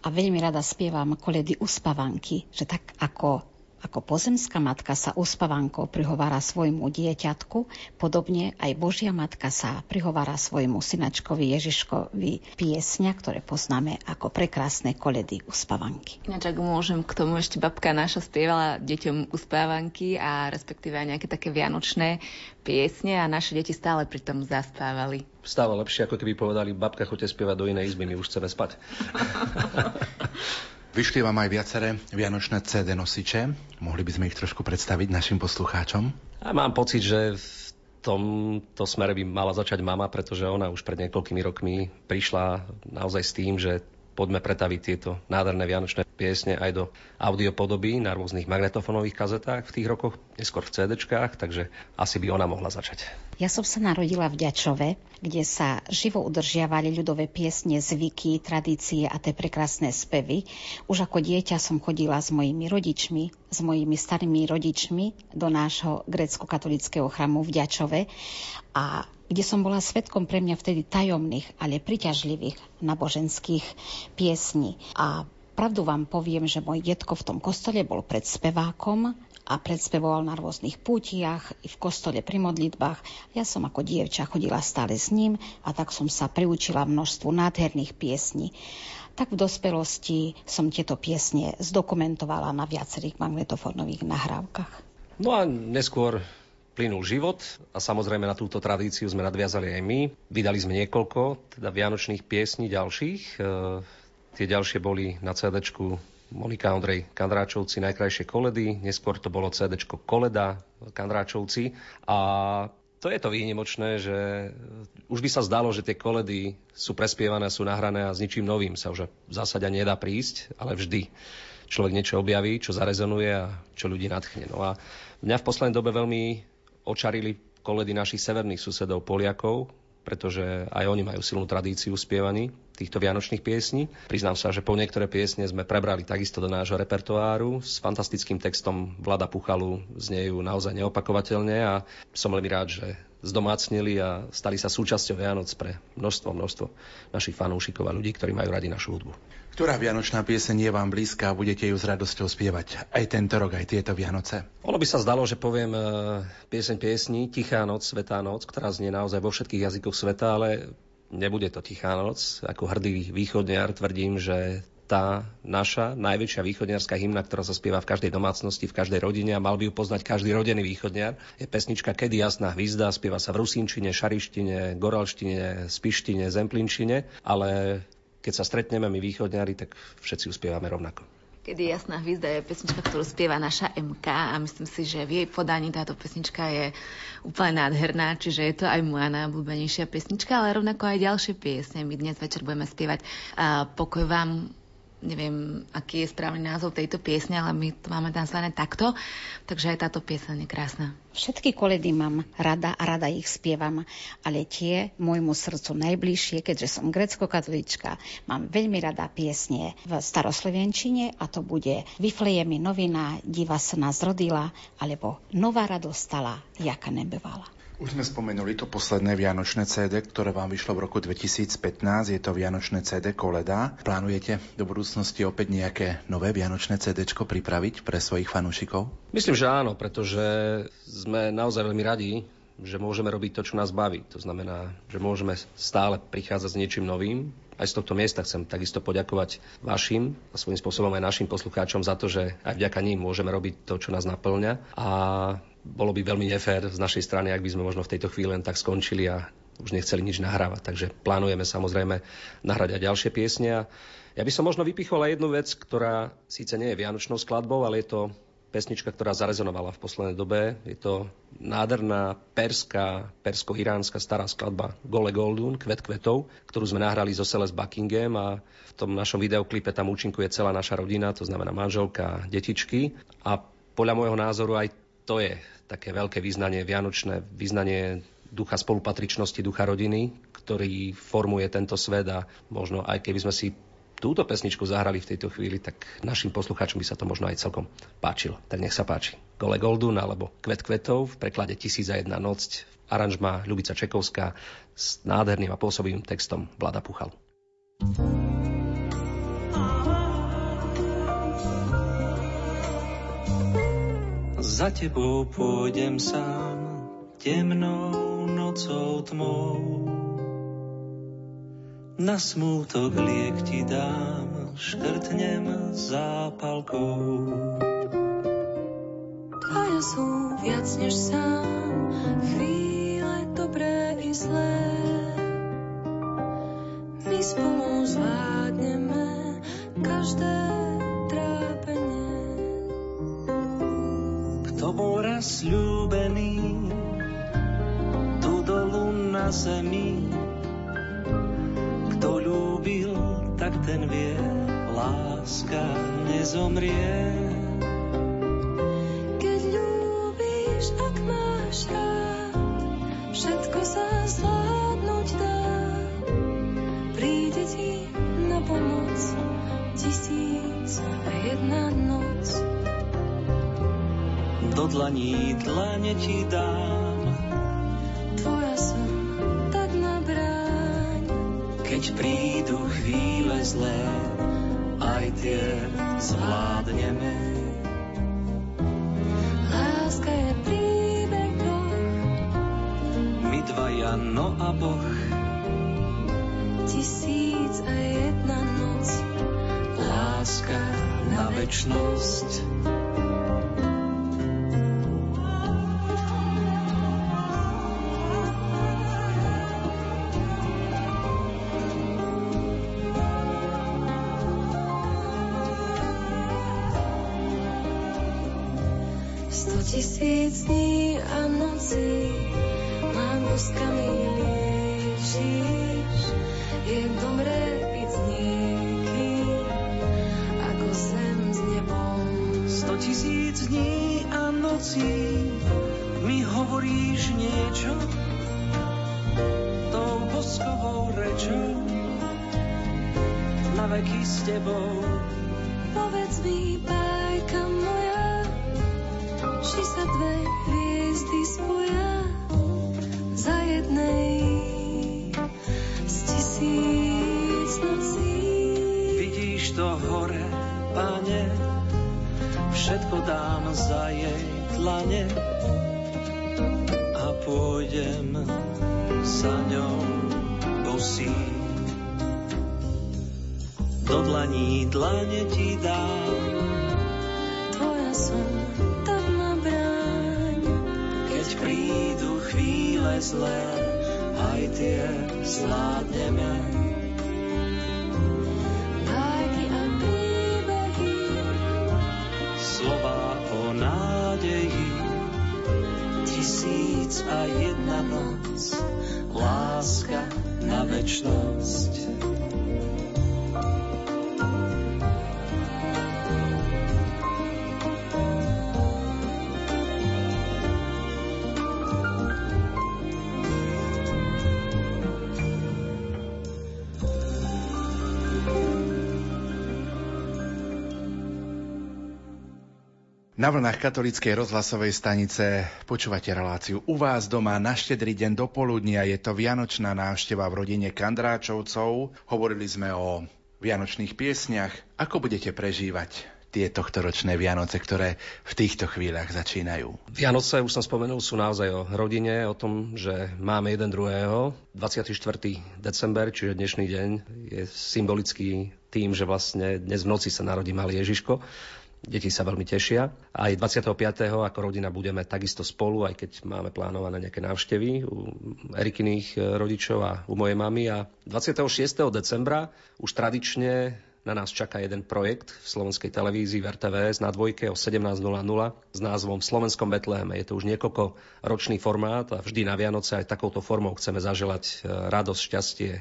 A veľmi rada spievam koledy uspavanky, že tak ako ako pozemská matka sa uspavankou prihovára svojmu dieťatku, podobne aj Božia matka sa prihovára svojmu synačkovi Ježiškovi piesňa, ktoré poznáme ako prekrásne koledy uspavanky. Ináč, ak môžem, k tomu ešte babka naša spievala deťom uspávanky a respektíve aj nejaké také vianočné piesne a naše deti stále pri tom zaspávali. Stále lepšie, ako keby povedali, babka, choďte spievať do inej izby, my už chceme spať. Vyšli vám aj viaceré vianočné CD nosiče. Mohli by sme ich trošku predstaviť našim poslucháčom? A mám pocit, že v tomto smere by mala začať mama, pretože ona už pred niekoľkými rokmi prišla naozaj s tým, že poďme pretaviť tieto nádherné vianočné piesne aj do audiopodoby na rôznych magnetofónových kazetách v tých rokoch, neskôr v CDčkách, takže asi by ona mohla začať. Ja som sa narodila v Ďačove, kde sa živo udržiavali ľudové piesne, zvyky, tradície a tie prekrásne spevy. Už ako dieťa som chodila s mojimi rodičmi, s mojimi starými rodičmi do nášho grecko-katolického chramu v Ďačove a kde som bola svetkom pre mňa vtedy tajomných, ale priťažlivých naboženských piesní. A pravdu vám poviem, že môj detko v tom kostole bol pred spevákom a predspevoval na rôznych pútiach i v kostole pri modlitbách. Ja som ako dievča chodila stále s ním a tak som sa priučila množstvu nádherných piesní. Tak v dospelosti som tieto piesne zdokumentovala na viacerých magnetofónových nahrávkach. No a neskôr plynul život a samozrejme na túto tradíciu sme nadviazali aj my. Vydali sme niekoľko teda vianočných piesní ďalších. E, tie ďalšie boli na CD Monika Ondrej Kandráčovci Najkrajšie koledy, neskôr to bolo CD Koleda Kandráčovci. A to je to výnimočné, že už by sa zdalo, že tie koledy sú prespievané, sú nahrané a s ničím novým sa už v zásade nedá prísť, ale vždy človek niečo objaví, čo zarezonuje a čo ľudí nadchne. No a mňa v poslednej dobe veľmi očarili koledy našich severných susedov Poliakov, pretože aj oni majú silnú tradíciu spievaní týchto vianočných piesní. Priznám sa, že po niektoré piesne sme prebrali takisto do nášho repertoáru s fantastickým textom Vlada Puchalu, znejú naozaj neopakovateľne a som veľmi rád, že zdomácnili a stali sa súčasťou Vianoc pre množstvo, množstvo našich fanúšikov a ľudí, ktorí majú radi našu hudbu. Ktorá vianočná pieseň je vám blízka a budete ju s radosťou spievať aj tento rok, aj tieto Vianoce? Ono by sa zdalo, že poviem e, pieseň piesni Tichá noc, Svetá noc, ktorá znie naozaj vo všetkých jazykoch sveta, ale nebude to Tichá noc. Ako hrdý východniar tvrdím, že tá naša najväčšia východniarská hymna, ktorá sa spieva v každej domácnosti, v každej rodine a mal by ju poznať každý rodený východniar, je pesnička Kedy jasná hvízda, spieva sa v rusínčine, šarištine, goralštine, spištine, zemplinčine, ale keď sa stretneme my východňari, tak všetci uspievame rovnako. Kedy jasná hvízda je pesnička, ktorú spieva naša MK a myslím si, že v jej podaní táto pesnička je úplne nádherná, čiže je to aj moja najobľúbenejšia pesnička, ale rovnako aj ďalšie piesne. My dnes večer budeme spievať a Pokoj vám neviem, aký je správny názov tejto piesne, ale my to máme nazvané takto, takže aj táto piesň je krásna. Všetky koledy mám rada a rada ich spievam, ale tie môjmu srdcu najbližšie, keďže som grecko-katolička, mám veľmi rada piesne v staroslovenčine a to bude Vyfleje mi novina, diva sa nás rodila, alebo Nová radosť stala, jaká nebyvala. Už sme spomenuli to posledné Vianočné CD, ktoré vám vyšlo v roku 2015. Je to Vianočné CD Koleda. Plánujete do budúcnosti opäť nejaké nové Vianočné CD pripraviť pre svojich fanúšikov? Myslím, že áno, pretože sme naozaj veľmi radi, že môžeme robiť to, čo nás baví. To znamená, že môžeme stále prichádzať s niečím novým. Aj z tohto miesta chcem takisto poďakovať vašim a svojím spôsobom aj našim poslucháčom za to, že aj vďaka ním môžeme robiť to, čo nás naplňa. A bolo by veľmi nefér z našej strany, ak by sme možno v tejto chvíli len tak skončili a už nechceli nič nahrávať. Takže plánujeme samozrejme nahrať aj ďalšie piesne. Ja by som možno vypichol aj jednu vec, ktorá síce nie je vianočnou skladbou, ale je to pesnička, ktorá zarezonovala v poslednej dobe. Je to nádherná perská, persko-iránska stará skladba Gole Goldun, Kvet kvetov, ktorú sme nahrali zo Celeste Buckingham a v tom našom videoklipe tam účinkuje celá naša rodina, to znamená manželka, detičky. A podľa môjho názoru aj to je také veľké význanie, vianočné význanie ducha spolupatričnosti, ducha rodiny, ktorý formuje tento svet a možno aj keby sme si túto pesničku zahrali v tejto chvíli, tak našim poslucháčom by sa to možno aj celkom páčilo. Tak nech sa páči. Gole Goldun alebo Kvet kvetov v preklade Tisíc a jedna noc, aranžma Ľubica Čekovská s nádherným a pôsobivým textom Vlada Puchal. Za tebou pôjdem sám temnou nocou tmou. Na smútok liek ti dám, škrtnem zápalkou. Dvaja sú viac než sám, chvíle dobré i zlé. My spolu zvládneme každé bol raz ľúbený tu dolu na zemi. Kto ľúbil, tak ten vie, láska nezomrie. Keď ľúbiš, ak máš rád, všetko sa zvládnuť dá. Príde ti na pomoc tisíc jedna noc do dlaní dlane ti dám. Tvoja som, tak nabráň. Keď prídu chvíle zlé, aj tie zvládneme. Láska je príbeh Boh. My dvaja, no a Boh. Tisíc a jedna noc. Láska na večnosť. Veky s tebou. Povedz mi, bajka moja, či sa dve hviezdy spoja za jednej z tisíc nocí. Vidíš to hore, pane, všetko dám za jej tlane dlane ti dám, Tvoja som, tak ma bráň. keď prídu chvíle zlé, aj tie zvládneme. Bajky a príbehy, Slova o nádeji, tisíc a jedna noc, láska na večnosť. Na vlnách katolíckej rozhlasovej stanice počúvate reláciu u vás doma na štedrý deň do poludnia. Je to vianočná návšteva v rodine Kandráčovcov. Hovorili sme o vianočných piesniach. Ako budete prežívať tie tohtoročné Vianoce, ktoré v týchto chvíľach začínajú? Vianoce, už som spomenul, sú naozaj o rodine, o tom, že máme jeden druhého. 24. december, čiže dnešný deň, je symbolický tým, že vlastne dnes v noci sa narodí malý Ježiško. Deti sa veľmi tešia. Aj 25. ako rodina budeme takisto spolu, aj keď máme plánované nejaké návštevy u Erikiných e, rodičov a u mojej mamy. A 26. decembra už tradične na nás čaká jeden projekt v slovenskej televízii v RTVS na dvojke o 17.00 s názvom slovenskom Betleheme. Je to už niekoľko ročný formát a vždy na Vianoce aj takouto formou chceme zaželať e, radosť, šťastie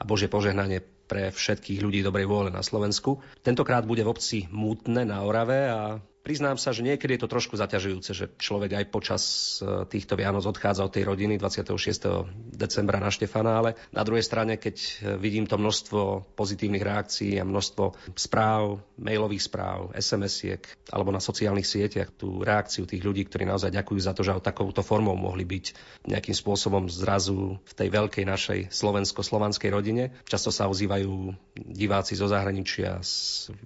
a Božie požehnanie pre všetkých ľudí dobrej vôle na Slovensku. Tentokrát bude v obci Mútne na Orave a Priznám sa, že niekedy je to trošku zaťažujúce, že človek aj počas e, týchto Vianoc odchádza od tej rodiny 26. decembra na Štefana, ale na druhej strane, keď e, vidím to množstvo pozitívnych reakcií a množstvo správ, mailových správ, SMS-iek alebo na sociálnych sieťach, tú reakciu tých ľudí, ktorí naozaj ďakujú za to, že takouto formou mohli byť nejakým spôsobom zrazu v tej veľkej našej slovensko-slovanskej rodine. Často sa ozývajú diváci zo zahraničia,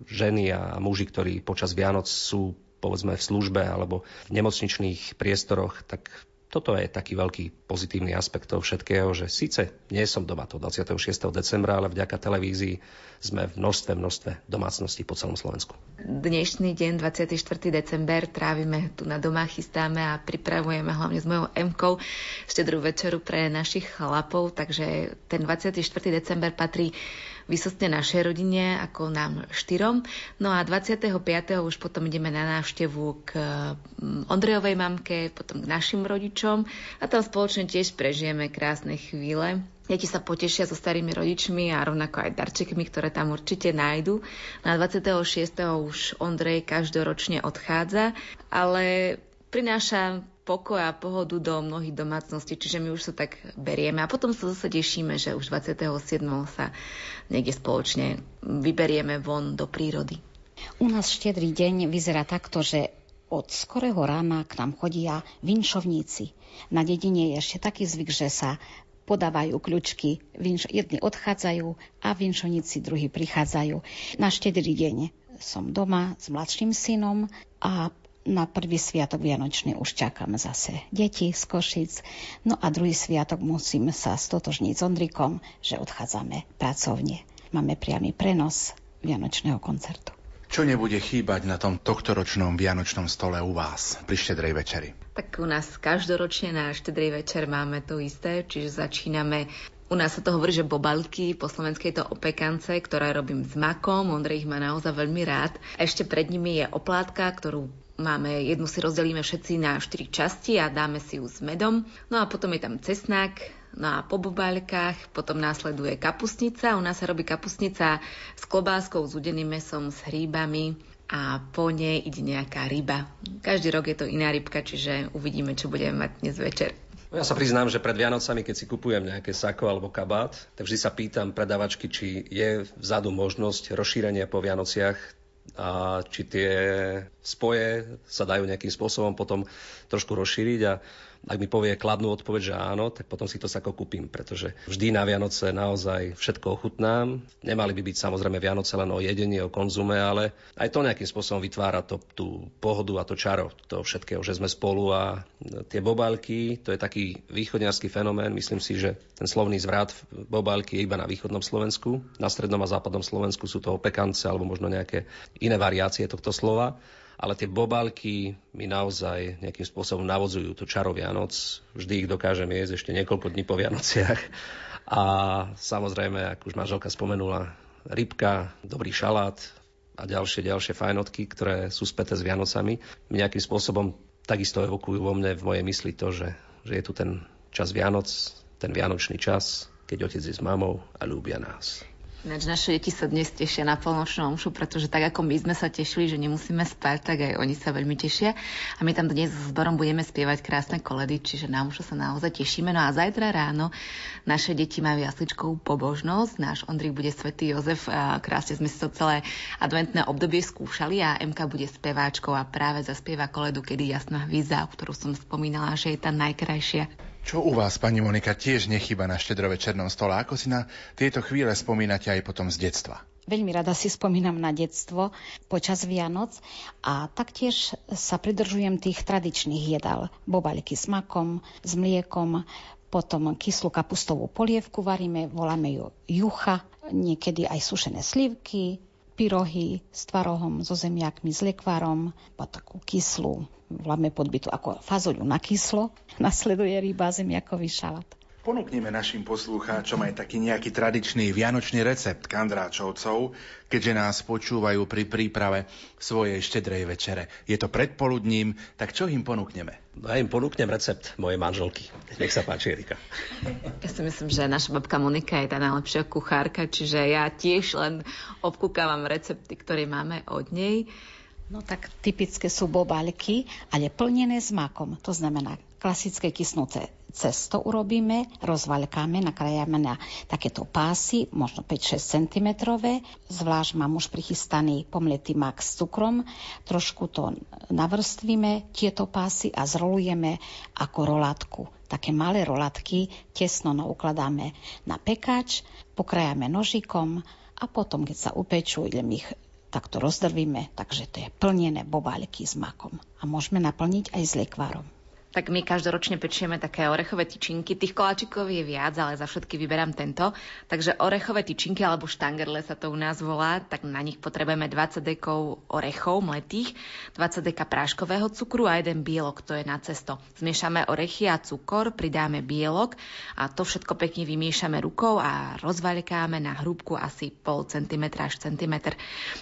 ženy a muži, ktorí počas Vianoc sú povedzme v službe alebo v nemocničných priestoroch, tak toto je taký veľký pozitívny aspekt toho všetkého, že síce nie som doma to 26. decembra, ale vďaka televízii sme v množstve, množstve domácností po celom Slovensku. Dnešný deň, 24. december, trávime tu na doma, chystáme a pripravujeme hlavne s mojou Emkou štedrú večeru pre našich chlapov, takže ten 24. december patrí vysostne našej rodine, ako nám štyrom. No a 25. už potom ideme na návštevu k mm, Ondrejovej mamke, potom k našim rodičom a tam spoločne tiež prežijeme krásne chvíle. Deti sa potešia so starými rodičmi a rovnako aj darčekmi, ktoré tam určite nájdu. Na 26. už Ondrej každoročne odchádza, ale prináša pokoj a pohodu do mnohých domácností, čiže my už sa tak berieme a potom sa zase tešíme, že už 27. sa niekde spoločne vyberieme von do prírody. U nás štedrý deň vyzerá takto, že od skorého rána k nám chodia vinšovníci. Na dedine je ešte taký zvyk, že sa podávajú kľučky, vinš, jedni odchádzajú a vinšovníci druhí prichádzajú. Na štedrý deň som doma s mladším synom a na prvý sviatok Vianočný už čakám zase deti z Košic. No a druhý sviatok musím sa stotožniť s Ondrikom, že odchádzame pracovne. Máme priamy prenos Vianočného koncertu. Čo nebude chýbať na tom tohtoročnom vianočnom stole u vás pri štedrej večeri? Tak u nás každoročne na štedrej večer máme to isté, čiže začíname u nás sa to hovorí, že bobalky, po slovenskej to opekance, ktoré robím s makom, Ondrej ich má naozaj veľmi rád. Ešte pred nimi je oplátka, ktorú Máme, jednu si rozdelíme všetci na 4 časti a dáme si ju s medom. No a potom je tam cesnak, no a po bobaľkách potom následuje kapusnica. U nás sa robí kapusnica s klobáskou, s udeným mesom, s hríbami a po nej ide nejaká ryba. Každý rok je to iná rybka, čiže uvidíme, čo budeme mať dnes večer. Ja sa priznám, že pred Vianocami, keď si kupujem nejaké sako alebo kabát, tak vždy sa pýtam predavačky, či je vzadu možnosť rozšírenia po Vianociach a či tie spoje sa dajú nejakým spôsobom potom trošku rozšíriť a ak mi povie kladnú odpoveď, že áno, tak potom si to sako kúpim, pretože vždy na Vianoce naozaj všetko ochutnám. Nemali by byť samozrejme Vianoce len o jedení, o konzume, ale aj to nejakým spôsobom vytvára to, tú pohodu a to čaro toho všetkého, že sme spolu a tie bobálky, to je taký východňarský fenomén. Myslím si, že ten slovný zvrat bobálky je iba na východnom Slovensku. Na strednom a západnom Slovensku sú to opekance alebo možno nejaké iné variácie tohto slova ale tie bobalky mi naozaj nejakým spôsobom navodzujú to čaro Vianoc. Vždy ich dokážem jesť ešte niekoľko dní po Vianociach. A samozrejme, ako už manželka spomenula, rybka, dobrý šalát a ďalšie, ďalšie fajnotky, ktoré sú späté s Vianocami, mi nejakým spôsobom takisto evokujú vo mne v mojej mysli to, že, že je tu ten čas Vianoc, ten vianočný čas, keď otec je s mamou a ľúbia nás. Ináč naše deti sa dnes tešia na polnočnú omšu, pretože tak ako my sme sa tešili, že nemusíme spať, tak aj oni sa veľmi tešia. A my tam dnes s Zborom budeme spievať krásne koledy, čiže na omšu sa naozaj tešíme. No a zajtra ráno naše deti majú jasličkovú pobožnosť. Náš Ondrik bude svätý Jozef. A krásne sme si to celé adventné obdobie skúšali a MK bude speváčkou a práve zaspieva koledu, kedy jasná hvízda, o ktorú som spomínala, že je tá najkrajšia. Čo u vás, pani Monika, tiež nechyba na štedrovečernom stole? Ako si na tieto chvíle spomínate aj potom z detstva? Veľmi rada si spomínam na detstvo počas Vianoc a taktiež sa pridržujem tých tradičných jedál. Bobaľky s makom, s mliekom, potom kyslú kapustovú polievku varíme, voláme ju jucha, niekedy aj sušené slivky, pyrohy s tvarohom, so zemiakmi, s lekvárom, po takú kyslú, voláme podbytu ako fazoľu na kyslo. Nasleduje ryba, zemiakový šalát. Ponúkneme našim poslucháčom aj taký nejaký tradičný vianočný recept kandráčovcov, keďže nás počúvajú pri príprave svojej štedrej večere. Je to predpoludním, tak čo im ponúkneme? No ja im ponúknem recept mojej manželky. Nech sa páči, Erika. Ja si myslím, že naša babka Monika je tá najlepšia kuchárka, čiže ja tiež len obkúkávam recepty, ktoré máme od nej. No tak typické sú bobalky, ale plnené s makom. To znamená klasické kysnuté cesto urobíme, rozvaľkáme, nakrájame na takéto pásy, možno 5-6 cm. Zvlášť mám už prichystaný pomletý mak s cukrom. Trošku to navrstvíme, tieto pásy a zrolujeme ako rolátku. Také malé rolatky tesno naukladáme na pekač, pokrajame nožikom a potom, keď sa upečú, idem ich takto rozdrvíme, takže to je plnené bobálky s makom. A môžeme naplniť aj s lekvárom tak my každoročne pečieme také orechové tyčinky. Tých koláčikov je viac, ale za všetky vyberám tento. Takže orechové tyčinky alebo štangerle sa to u nás volá, tak na nich potrebujeme 20 dekov orechov mletých, 20 deka práškového cukru a jeden bielok, to je na cesto. Zmiešame orechy a cukor, pridáme bielok a to všetko pekne vymiešame rukou a rozvaľkáme na hrúbku asi pol centimetra až centimetr.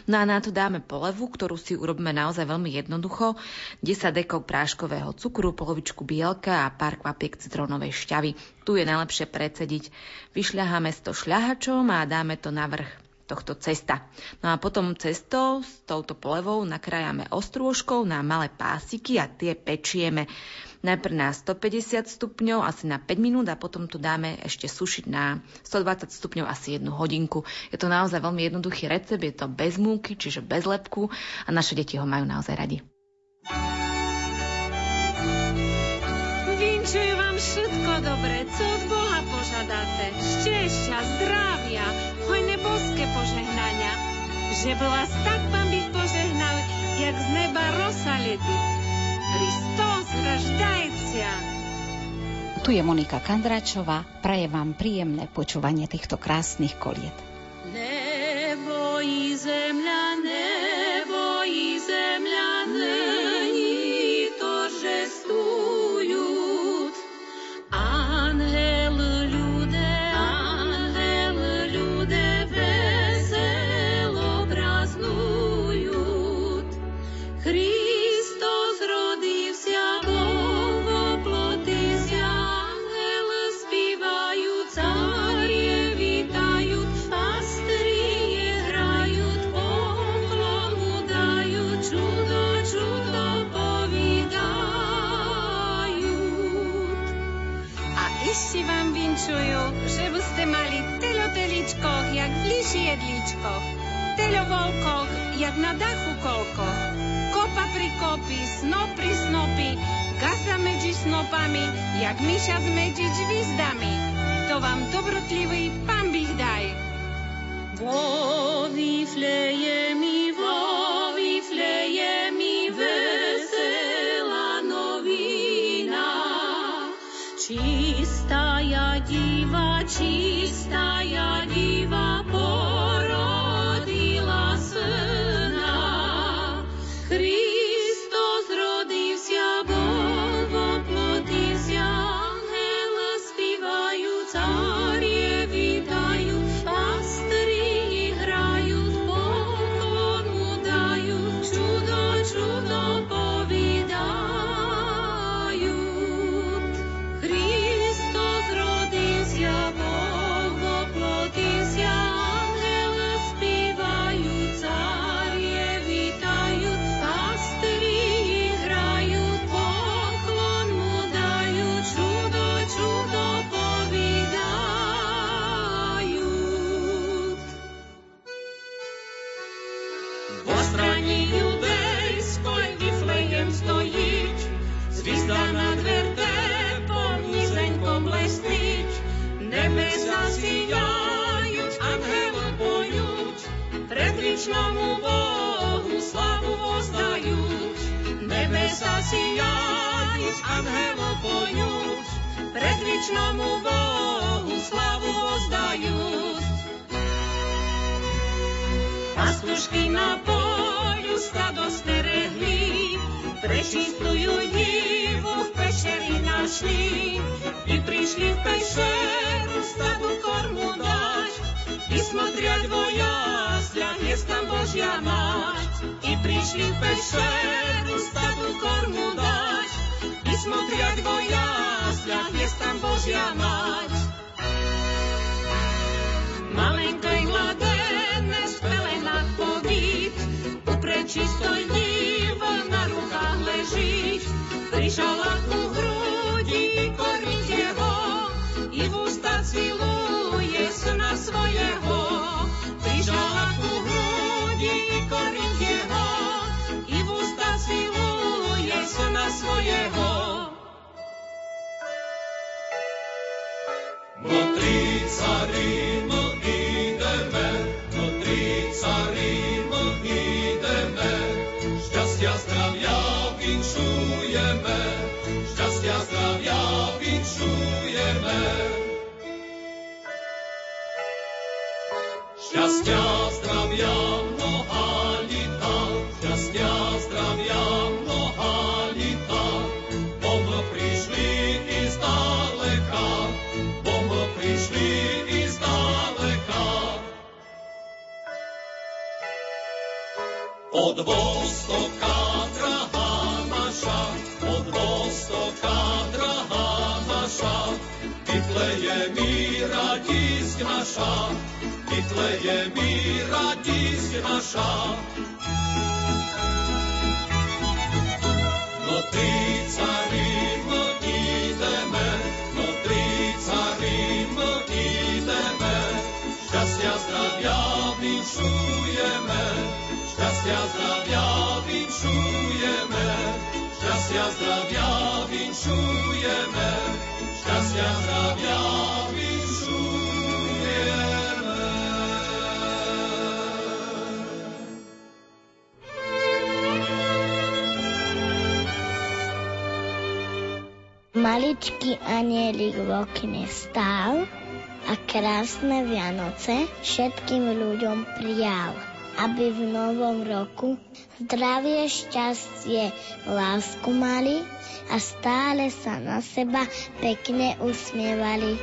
No a na to dáme polevu, ktorú si urobíme naozaj veľmi jednoducho. 10 dekov práškového cukru, polovičku polovičku bielka a pár kvapiek citrónovej šťavy. Tu je najlepšie predsediť. Vyšľaháme to šľahačom a dáme to na vrch tohto cesta. No a potom cestou s touto polevou nakrájame ostrôžkou na malé pásiky a tie pečieme najprv na 150 stupňov asi na 5 minút a potom to dáme ešte sušiť na 120 stupňov asi jednu hodinku. Je to naozaj veľmi jednoduchý recept, je to bez múky, čiže bez lepku a naše deti ho majú naozaj radi. Dobre, co od Boha požadáte? Šťastia, zdravia, hojné boské požehnania. Že by vás tak Pán Bych požehnal, jak z neba rosa ledy. Hristos raždajcia. Tu je Monika Kandračová. Praje vám príjemné počúvanie týchto krásnych koliet. Nebo i zemľa, nebo i zemľa, najbližší jedličkoch, teľovolkoch, jak na dachu kolko, kopa pri kopi, snop pri snopi, gaza medzi snopami, jak myša s medzi žvizdami. To vám dobrotlivý pán bych daj. Vo Vifleje mi, vo Vifleje mi vesela novina. Čistá diva, čistá Mesiáš s anhelom pojúc, prezvičnomu Bohu slavu ozdajúc. Pastušky na polju stado sterehli, prečistujú divu v pešeri našli. I prišli v pešeru stadu kormu dali. і смотрять вояслях, есть там Божья мать, і прийшли в пещеру стаду корму дать, і смотрять вояслях, есть там Божья мать. Маленький младенець пеленах повіт, у пречистої діви на руках лежить, прижала у груді, кормить його, і в уста цілує syna svojho, prižala ku hrudi i korytieho, i v ústa siluje Sona svojho. Matrica Ríma Šťastia zdravia mnoha lita, šťastia zdravia mnoha lita, bom prišli i zdaleka, bom prišli i zdaleka. Od vostoka, vytleje mi radísť naša, vytleje mi radísť naša. No tri carimo ideme, no tri carimo ideme, šťastia zdravia vinšujeme, šťastia zdravia vinšujeme, šťastia zdravia vinšujeme, šťastia zdravia vinšujeme. Maličký anielik v okne stál a krásne Vianoce všetkým ľuďom prijal, aby v novom roku zdravie, šťastie, lásku mali a stále sa na seba pekne usmievali.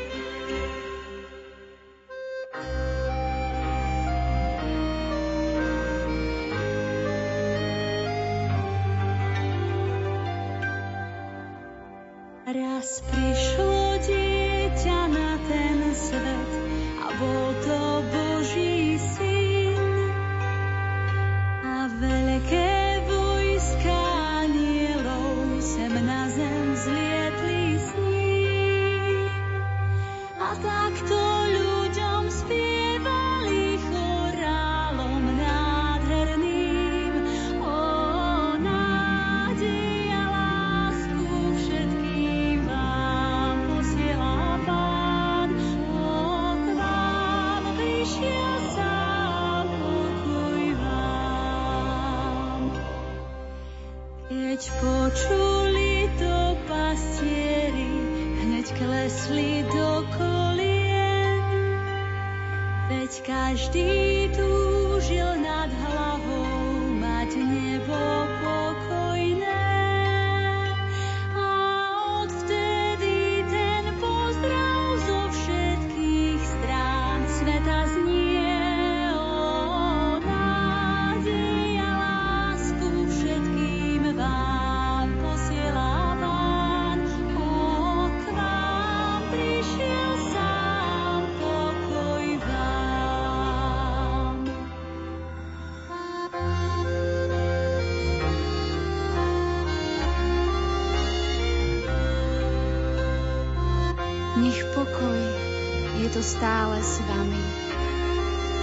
Stále s vami,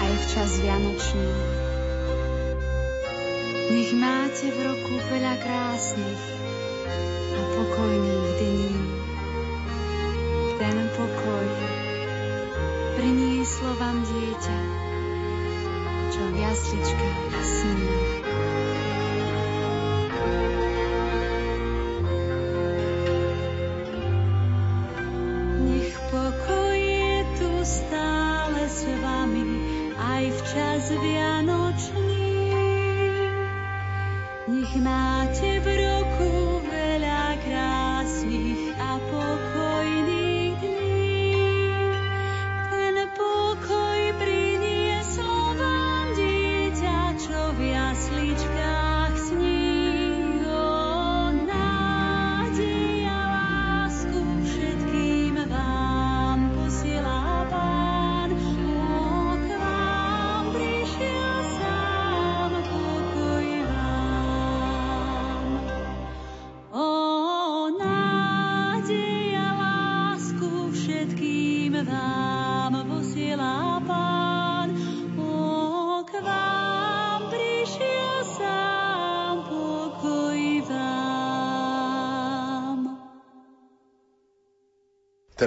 aj v čas Vianočný. Nech máte v roku veľa krásnych a pokojných dní. Ten pokoj prinieslo vám dieťa, čo v jasličkách sní. Nech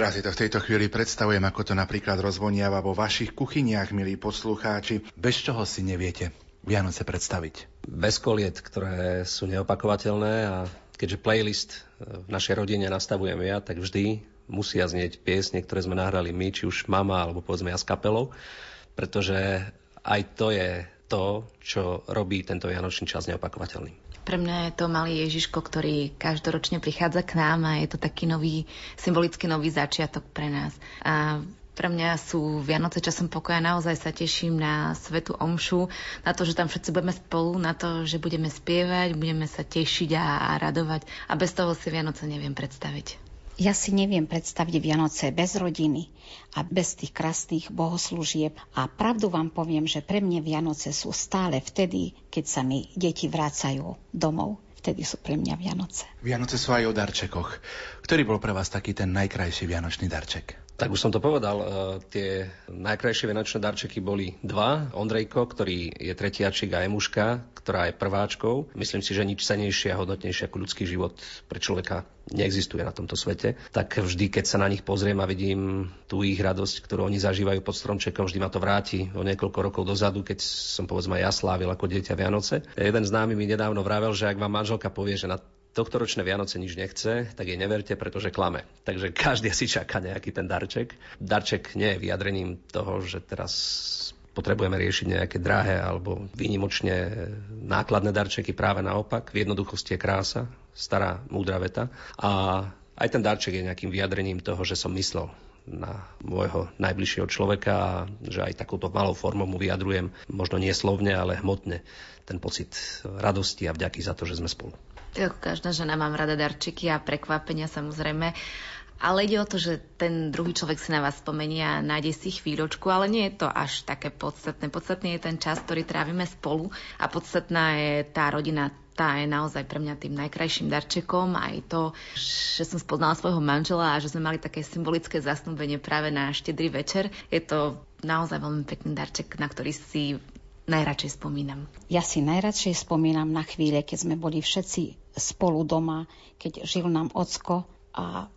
Teraz si to v tejto chvíli predstavujem, ako to napríklad rozvoniava vo vašich kuchyniach, milí poslucháči, bez čoho si neviete Vianoce predstaviť. Bez koliet, ktoré sú neopakovateľné a keďže playlist v našej rodine nastavujem ja, tak vždy musia znieť piesne, ktoré sme nahrali my, či už mama alebo povedzme ja s kapelou, pretože aj to je to, čo robí tento Vianočný čas neopakovateľný. Pre mňa je to malý Ježiško, ktorý každoročne prichádza k nám a je to taký nový, symbolický nový začiatok pre nás. A pre mňa sú Vianoce časom pokoja. Naozaj sa teším na Svetu Omšu, na to, že tam všetci budeme spolu, na to, že budeme spievať, budeme sa tešiť a, a radovať. A bez toho si Vianoce neviem predstaviť. Ja si neviem predstaviť Vianoce bez rodiny a bez tých krásnych bohoslúžieb. A pravdu vám poviem, že pre mňa Vianoce sú stále vtedy, keď sa mi deti vrácajú domov. Vtedy sú pre mňa Vianoce. Vianoce sú aj o darčekoch. Ktorý bol pre vás taký ten najkrajší vianočný darček? Tak už som to povedal, e, tie najkrajšie vianočné darčeky boli dva. Ondrejko, ktorý je tretiačik a Emuška, ktorá je prváčkou. Myslím si, že nič cenejšie a hodnotnejšie ako ľudský život pre človeka neexistuje na tomto svete. Tak vždy, keď sa na nich pozriem a vidím tú ich radosť, ktorú oni zažívajú pod stromčekom, vždy ma to vráti o niekoľko rokov dozadu, keď som povedzme ja slávil ako dieťa Vianoce. Jeden známy mi nedávno vravel, že ak vám manželka povie, že na tohto ročné Vianoce nič nechce, tak jej neverte, pretože klame. Takže každý si čaká nejaký ten darček. Darček nie je vyjadrením toho, že teraz potrebujeme riešiť nejaké drahé alebo výnimočne nákladné darčeky. Práve naopak, v jednoduchosti je krása, stará múdra veta. A aj ten darček je nejakým vyjadrením toho, že som myslel na môjho najbližšieho človeka a že aj takúto malou formou mu vyjadrujem, možno nie slovne, ale hmotne, ten pocit radosti a vďaky za to, že sme spolu. Každá žena mám rada darčeky a prekvapenia samozrejme. Ale ide o to, že ten druhý človek si na vás spomenie a nájde si chvíľočku, ale nie je to až také podstatné. Podstatný je ten čas, ktorý trávime spolu a podstatná je tá rodina, tá je naozaj pre mňa tým najkrajším darčekom. Aj to, že som spoznala svojho manžela a že sme mali také symbolické zasnúbenie práve na štedrý večer. Je to naozaj veľmi pekný darček, na ktorý si najradšej spomínam. Ja si najradšej spomínam na chvíle, keď sme boli všetci spolu doma, keď žil nám ocko a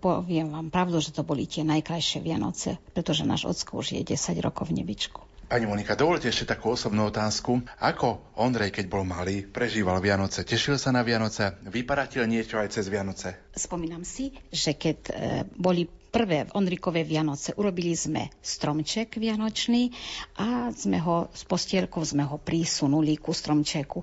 poviem vám pravdu, že to boli tie najkrajšie Vianoce, pretože náš ocko už je 10 rokov v nebičku. Pani Monika, dovolte ešte takú osobnú otázku. Ako Ondrej, keď bol malý, prežíval Vianoce? Tešil sa na Vianoce? Vyparatil niečo aj cez Vianoce? Spomínam si, že keď e, boli prvé Ondrikové Vianoce, urobili sme stromček vianočný a sme ho s postielkou sme ho prísunuli ku stromčeku.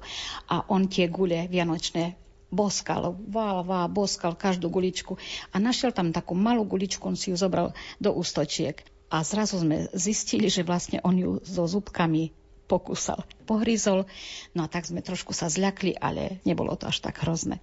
A on tie gule vianočné boskal, vá, vá, boskal každú guličku a našiel tam takú malú guličku, on si ju zobral do ústočiek. A zrazu sme zistili, že vlastne on ju so zubkami pokúsal, pohryzol. No a tak sme trošku sa zľakli, ale nebolo to až tak hrozné.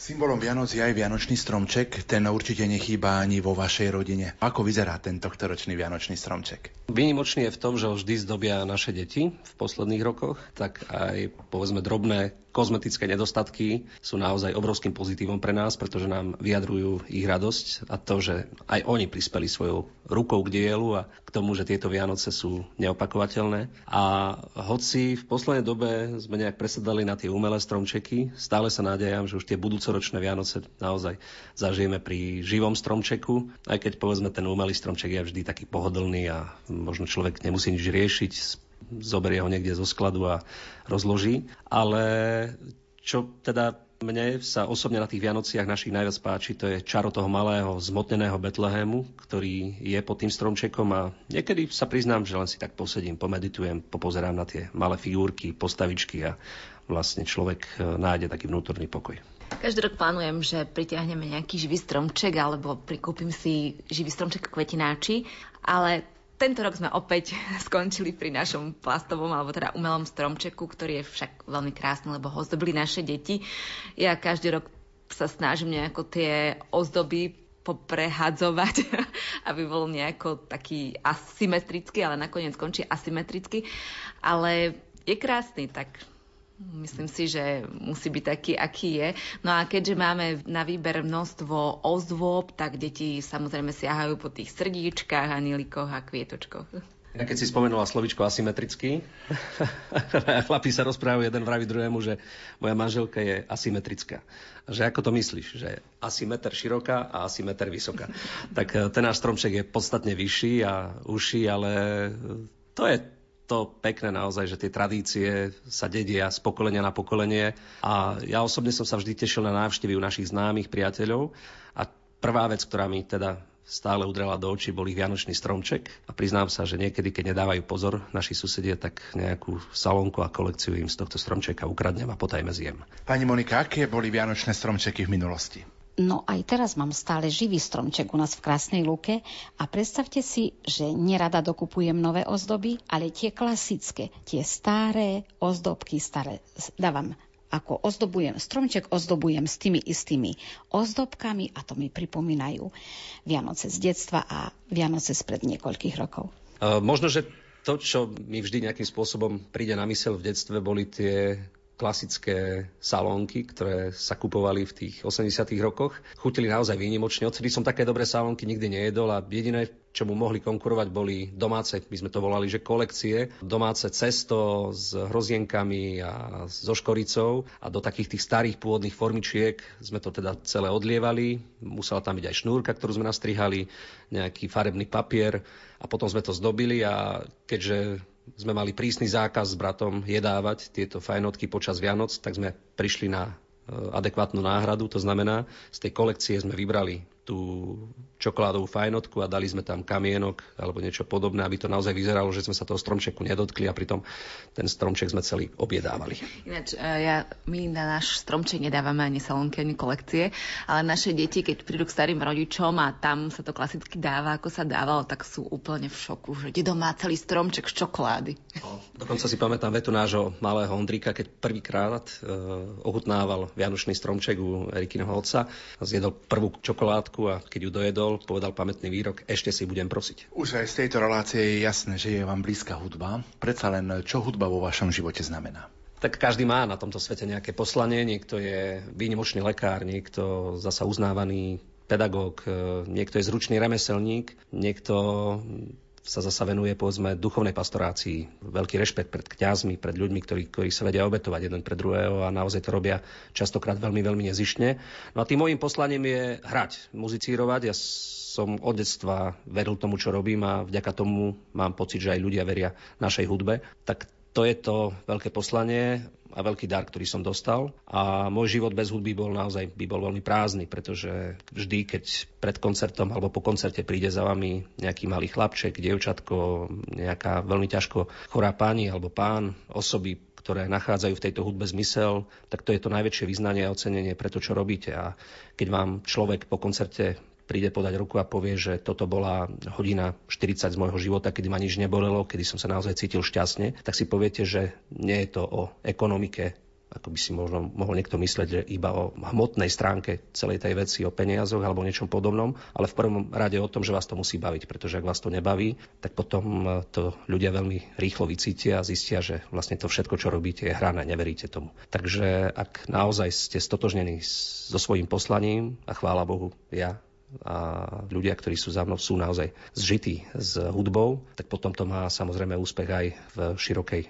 Symbolom Vianoc je aj Vianočný stromček, ten určite nechýba ani vo vašej rodine. Ako vyzerá ten tohtoročný Vianočný stromček? Výnimočný je v tom, že ho vždy zdobia naše deti v posledných rokoch, tak aj povedzme drobné kozmetické nedostatky sú naozaj obrovským pozitívom pre nás, pretože nám vyjadrujú ich radosť a to, že aj oni prispeli svojou rukou k dielu a k tomu, že tieto Vianoce sú neopakovateľné. A hoci v poslednej dobe sme nejak presedali na tie umelé stromčeky, stále sa nádejam, že už tie budúcoročné Vianoce naozaj zažijeme pri živom stromčeku, aj keď povedzme ten umelý stromček je vždy taký pohodlný a možno človek nemusí nič riešiť, zoberie ho niekde zo skladu a rozloží. Ale čo teda mne sa osobne na tých Vianociach našich najviac páči, to je čaro toho malého zmotneného Betlehému, ktorý je pod tým stromčekom a niekedy sa priznám, že len si tak posedím, pomeditujem, popozerám na tie malé figurky, postavičky a vlastne človek e, nájde taký vnútorný pokoj. Každý rok plánujem, že pritiahneme nejaký živý stromček alebo prikúpim si živý stromček kvetináči, ale tento rok sme opäť skončili pri našom plastovom alebo teda umelom stromčeku, ktorý je však veľmi krásny, lebo ho zdobili naše deti. Ja každý rok sa snažím nejako tie ozdoby poprehadzovať, aby bol nejako taký asymetrický, ale nakoniec skončí asymetricky. Ale je krásny, tak Myslím si, že musí byť taký, aký je. No a keďže máme na výber množstvo ozdôb, tak deti samozrejme siahajú po tých srdíčkach, anilikoch a kvietočkoch. Ja keď si spomenula slovičko asymetrický, chlapí sa rozprávajú jeden vraví druhému, že moja manželka je asymetrická. Že ako to myslíš? Že asymeter široká a asymeter vysoká. Tak eh, ten náš stromček je podstatne vyšší a uší, ale to je to pekné naozaj, že tie tradície sa dedia z pokolenia na pokolenie a ja osobne som sa vždy tešil na návštevy u našich známych priateľov a prvá vec, ktorá mi teda stále udrela do očí, bol ich vianočný stromček a priznám sa, že niekedy, keď nedávajú pozor naši susedie, tak nejakú salónku a kolekciu im z tohto stromčeka ukradnem a potajme zjem. Pani Monika, aké boli vianočné stromčeky v minulosti? No aj teraz mám stále živý stromček u nás v Krásnej Luke a predstavte si, že nerada dokupujem nové ozdoby, ale tie klasické, tie staré ozdobky, staré dávam ako ozdobujem, stromček ozdobujem s tými istými ozdobkami a to mi pripomínajú Vianoce z detstva a Vianoce spred niekoľkých rokov. Uh, možno, že to, čo mi vždy nejakým spôsobom príde na mysel v detstve, boli tie klasické salónky, ktoré sa kupovali v tých 80 rokoch. Chutili naozaj výnimočne. Odtedy som také dobré salónky nikdy nejedol a jediné, čo mu mohli konkurovať, boli domáce, my sme to volali, že kolekcie. Domáce cesto s hrozienkami a so škoricou a do takých tých starých pôvodných formičiek sme to teda celé odlievali. Musela tam byť aj šnúrka, ktorú sme nastrihali, nejaký farebný papier a potom sme to zdobili a keďže sme mali prísny zákaz s bratom jedávať tieto fajnotky počas Vianoc, tak sme prišli na e, adekvátnu náhradu. To znamená, z tej kolekcie sme vybrali tú čokoládovú fajnotku a dali sme tam kamienok alebo niečo podobné, aby to naozaj vyzeralo, že sme sa toho stromčeku nedotkli a pritom ten stromček sme celý objedávali. Ináč, e, ja, my na náš stromček nedávame ani salónky, ani kolekcie, ale naše deti, keď prídu k starým rodičom a tam sa to klasicky dáva, ako sa dávalo, tak sú úplne v šoku, že dedo má celý stromček z čokolády. No, dokonca si pamätám vetu nášho malého Ondrika, keď prvýkrát e, ochutnával Vianočný stromček u Erikiného otca, zjedol prvú čokoládku chvíľku a keď ju dojedol, povedal pamätný výrok, ešte si budem prosiť. Už aj z tejto relácie je jasné, že je vám blízka hudba. Predsa len, čo hudba vo vašom živote znamená? Tak každý má na tomto svete nejaké poslanie, niekto je výnimočný lekár, niekto zasa uznávaný pedagóg, niekto je zručný remeselník, niekto sa zasa venuje povedzme duchovnej pastorácii. Veľký rešpekt pred kňazmi, pred ľuďmi, ktorí, ktorí sa vedia obetovať jeden pre druhého a naozaj to robia častokrát veľmi, veľmi nezištne. No a tým môjim poslaním je hrať, muzicírovať. Ja som od detstva veril tomu, čo robím a vďaka tomu mám pocit, že aj ľudia veria našej hudbe. Tak to je to veľké poslanie a veľký dar, ktorý som dostal. A môj život bez hudby bol naozaj by bol veľmi prázdny, pretože vždy, keď pred koncertom alebo po koncerte príde za vami nejaký malý chlapček, dievčatko, nejaká veľmi ťažko chorá pani alebo pán, osoby, ktoré nachádzajú v tejto hudbe zmysel, tak to je to najväčšie vyznanie a ocenenie pre to, čo robíte. A keď vám človek po koncerte príde podať ruku a povie, že toto bola hodina 40 z môjho života, kedy ma nič nebolelo, kedy som sa naozaj cítil šťastne, tak si poviete, že nie je to o ekonomike, ako by si možno mohol niekto mysleť, že iba o hmotnej stránke celej tej veci, o peniazoch alebo niečom podobnom, ale v prvom rade o tom, že vás to musí baviť, pretože ak vás to nebaví, tak potom to ľudia veľmi rýchlo vycítia a zistia, že vlastne to všetko, čo robíte, je hrané, neveríte tomu. Takže ak naozaj ste stotožnení so svojím poslaním, a chvála Bohu, ja a ľudia, ktorí sú za mnou, sú naozaj zžití s hudbou, tak potom to má samozrejme úspech aj v širokej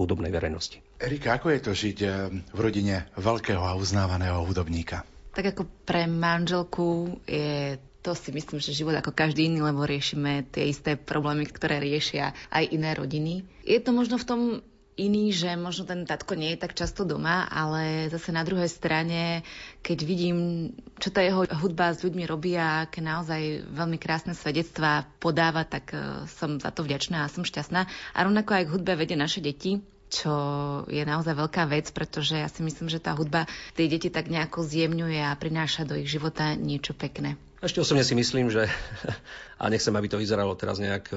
hudobnej verejnosti. Erika, ako je to žiť eh, v rodine veľkého a uznávaného hudobníka? Tak ako pre manželku je to si myslím, že život ako každý iný, lebo riešime tie isté problémy, ktoré riešia aj iné rodiny. Je to možno v tom iný, že možno ten tatko nie je tak často doma, ale zase na druhej strane, keď vidím, čo tá jeho hudba s ľuďmi robí a aké naozaj veľmi krásne svedectvá podáva, tak e, som za to vďačná a som šťastná. A rovnako aj k hudbe vedie naše deti, čo je naozaj veľká vec, pretože ja si myslím, že tá hudba tie deti tak nejako zjemňuje a prináša do ich života niečo pekné. Ešte osobne si myslím, že a nechcem, aby to vyzeralo teraz nejak e,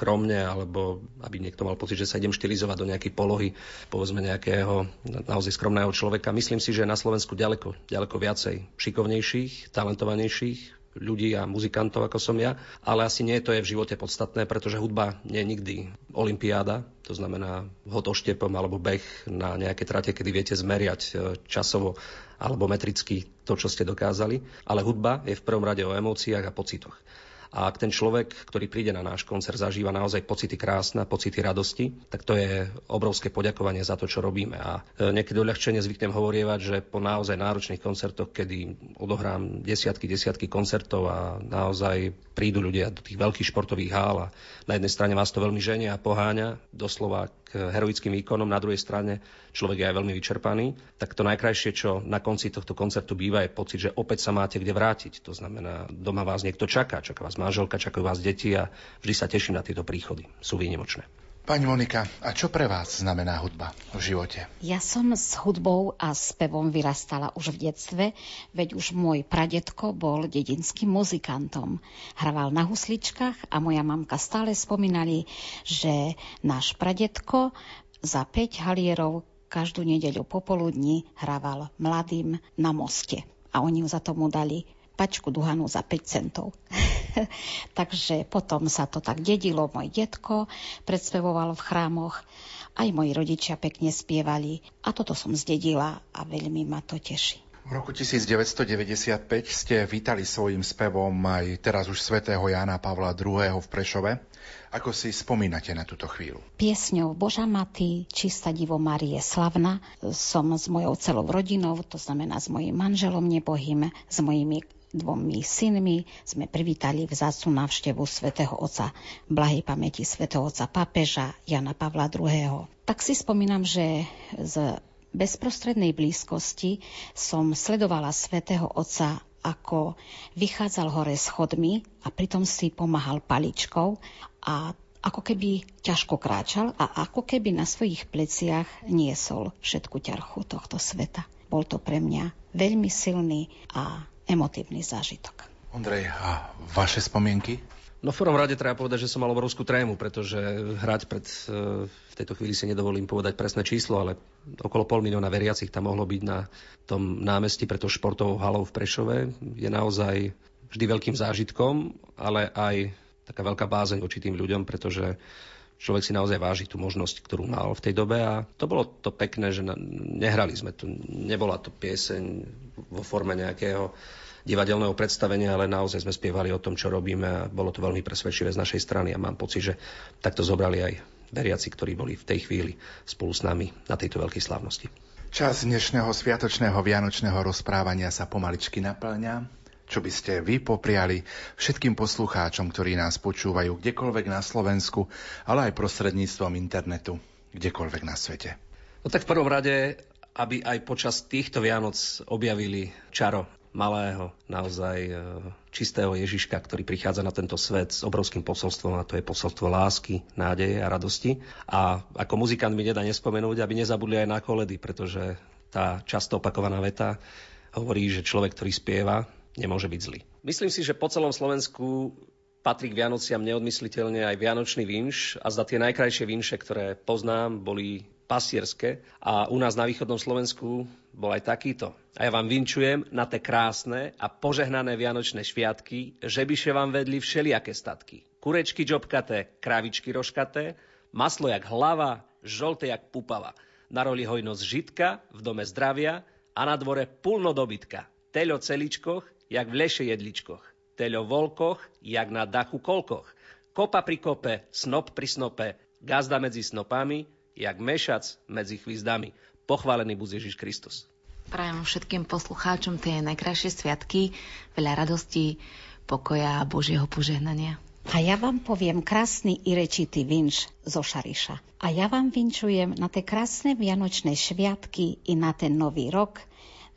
skromne, alebo aby niekto mal pocit, že sa idem štilizovať do nejakej polohy, povedzme nejakého naozaj skromného človeka. Myslím si, že na Slovensku ďaleko, ďaleko viacej šikovnejších, talentovanejších ľudí a muzikantov, ako som ja, ale asi nie to je v živote podstatné, pretože hudba nie je nikdy olimpiáda, to znamená hod oštepom alebo beh na nejaké trate, kedy viete zmeriať e, časovo alebo metricky to, čo ste dokázali, ale hudba je v prvom rade o emóciách a pocitoch. A ak ten človek, ktorý príde na náš koncert, zažíva naozaj pocity krásne, pocity radosti, tak to je obrovské poďakovanie za to, čo robíme. A e, niekedy uľahčenie zvyknem hovorievať, že po naozaj náročných koncertoch, kedy odohrám desiatky, desiatky koncertov a naozaj prídu ľudia do tých veľkých športových hál a na jednej strane vás to veľmi ženia a poháňa, doslova heroickým výkonom, na druhej strane človek je aj veľmi vyčerpaný, tak to najkrajšie, čo na konci tohto koncertu býva, je pocit, že opäť sa máte kde vrátiť. To znamená, doma vás niekto čaká, čaká vás manželka, čakajú vás deti a vždy sa teším na tieto príchody. Sú výnimočné. Pani Monika, a čo pre vás znamená hudba v živote? Ja som s hudbou a spevom vyrastala už v detstve, veď už môj pradetko bol dedinským muzikantom. Hraval na husličkách a moja mamka stále spomínali, že náš pradetko za 5 halierov každú nedeľu popoludní hrával mladým na moste. A oni za tomu dali pačku duhanu za 5 centov. Takže potom sa to tak dedilo. Môj detko predspevoval v chrámoch, aj moji rodičia pekne spievali. A toto som zdedila a veľmi ma to teší. V roku 1995 ste vítali svojim spevom aj teraz už svätého Jána Pavla II. v Prešove. Ako si spomínate na túto chvíľu? Piesňou Boža Maty, Čista Divo Marie Slavna som s mojou celou rodinou, to znamená s mojim manželom nebohým, s mojimi dvomi synmi sme privítali vzácnu návštevu svätého Otca blahej pamäti svätého Otca pápeža Jana Pavla II. Tak si spomínam, že z bezprostrednej blízkosti som sledovala svätého Otca ako vychádzal hore schodmi a pritom si pomáhal paličkou a ako keby ťažko kráčal a ako keby na svojich pleciach niesol všetku ťarchu tohto sveta. Bol to pre mňa veľmi silný a emotívny zážitok. Ondrej, a vaše spomienky? No v prvom rade treba povedať, že som mal obrovskú trému, pretože hrať pred, e, v tejto chvíli si nedovolím povedať presné číslo, ale okolo pol milióna veriacich tam mohlo byť na tom námestí preto športovou halou v Prešove. Je naozaj vždy veľkým zážitkom, ale aj taká veľká bázeň voči tým ľuďom, pretože človek si naozaj váži tú možnosť, ktorú mal v tej dobe a to bolo to pekné, že nehrali sme tu, nebola to pieseň vo forme nejakého divadelného predstavenia, ale naozaj sme spievali o tom, čo robíme a bolo to veľmi presvedčivé z našej strany a mám pocit, že takto zobrali aj veriaci, ktorí boli v tej chvíli spolu s nami na tejto veľkej slávnosti. Čas dnešného sviatočného vianočného rozprávania sa pomaličky naplňa čo by ste vy popriali všetkým poslucháčom, ktorí nás počúvajú kdekoľvek na Slovensku, ale aj prostredníctvom internetu, kdekoľvek na svete? No tak v prvom rade, aby aj počas týchto Vianoc objavili čaro malého, naozaj e, čistého Ježiška, ktorý prichádza na tento svet s obrovským posolstvom a to je posolstvo lásky, nádeje a radosti. A ako muzikant mi nedá nespomenúť, aby nezabudli aj na koledy, pretože tá často opakovaná veta hovorí, že človek, ktorý spieva, nemôže byť zlý. Myslím si, že po celom Slovensku patrí k Vianociam neodmysliteľne aj Vianočný vinš a za tie najkrajšie vinše, ktoré poznám, boli pasierské a u nás na východnom Slovensku bol aj takýto. A ja vám vinčujem na tie krásne a požehnané Vianočné šviatky, že by vám vedli všelijaké statky. Kurečky džobkaté, kravičky rožkaté, maslo jak hlava, žolté jak pupava. Na roli hojnosť žitka, v dome zdravia a na dvore pulno dobytka. Teľo celičkoch, jak v leše jedličkoch. Teľo volkoch, jak na dachu kolkoch. Kopa pri kope, snop pri snope, gazda medzi snopami, jak mešac medzi chvízdami. Pochválený buď Ježiš Kristus. Prajem všetkým poslucháčom tie najkrajšie sviatky, veľa radosti, pokoja a Božieho požehnania. A ja vám poviem krásny i rečitý vinš zo Šariša. A ja vám vinčujem na tie krásne vianočné šviatky i na ten nový rok,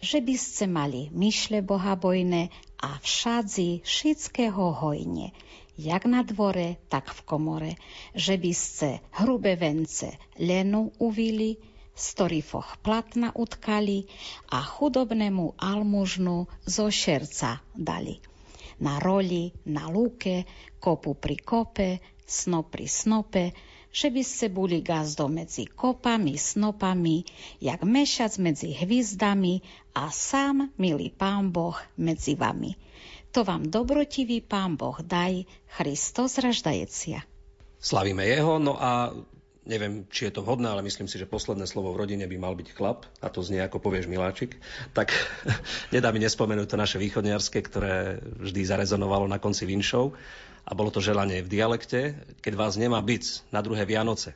že by ste mali myšle bohabojné a všadzi všetkého hojne, jak na dvore, tak v komore, že by ste hrubé vence lenu uvili, storifoch platna utkali a chudobnému almužnu zo šerca dali. Na roli, na lúke, kopu pri kope, snop pri snope, že by ste boli gazdo medzi kopami, snopami, jak mešac medzi hvizdami a sám, milý pán Boh, medzi vami. To vám dobrotivý pán Boh daj, Christos raždajecia. Slavíme jeho, no a neviem, či je to vhodné, ale myslím si, že posledné slovo v rodine by mal byť chlap, a to znie ako povieš Miláčik, tak nedá mi nespomenúť to naše východniarske, ktoré vždy zarezonovalo na konci vinšov a bolo to želanie v dialekte, keď vás nemá byť na druhé Vianoce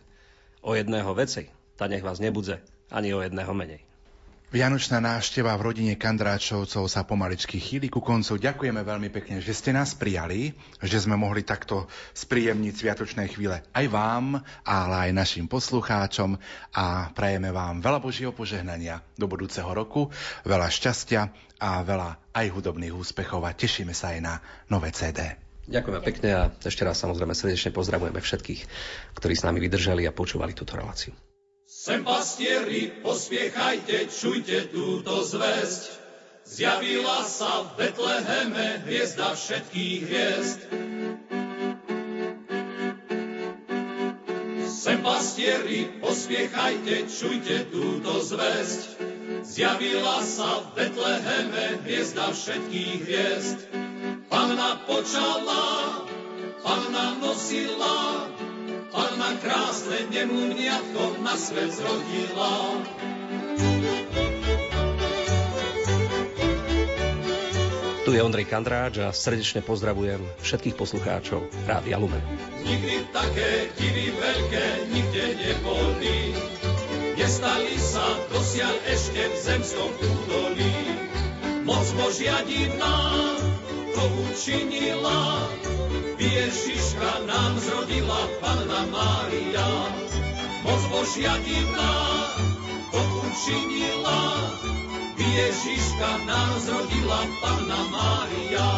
o jedného veci, tá nech vás nebudze ani o jedného menej. Vianočná návšteva v rodine Kandráčovcov sa pomaličky chýli ku koncu. Ďakujeme veľmi pekne, že ste nás prijali, že sme mohli takto spríjemniť sviatočné chvíle aj vám, ale aj našim poslucháčom a prajeme vám veľa Božieho požehnania do budúceho roku, veľa šťastia a veľa aj hudobných úspechov a tešíme sa aj na nové CD. Ďakujeme pekne a ešte raz samozrejme srdečne pozdravujeme všetkých, ktorí s nami vydržali a počúvali túto reláciu. Sem pastieri, pospiechajte, čujte túto zväzť. Zjavila sa v Betleheme hviezda všetkých hviezd. Sem pastieri, pospiechajte, čujte túto zväzť. Zjavila sa v Betleheme hviezda všetkých hviezd. Panna počala, panna nosila, panna krásne nemúniatko na svet zrodila. Tu je Ondrej Kandráč a srdečne pozdravujem všetkých poslucháčov Rádia Lumen. Nikdy také divy veľké nikde neboli, nestali sa dosiaľ ešte v zemskom údolí. Moc Božia divná, to učinila. Ježiška nám zrodila Panna Mária. Moc Božia divná to učinila. Ježiška nám zrodila Panna Mária.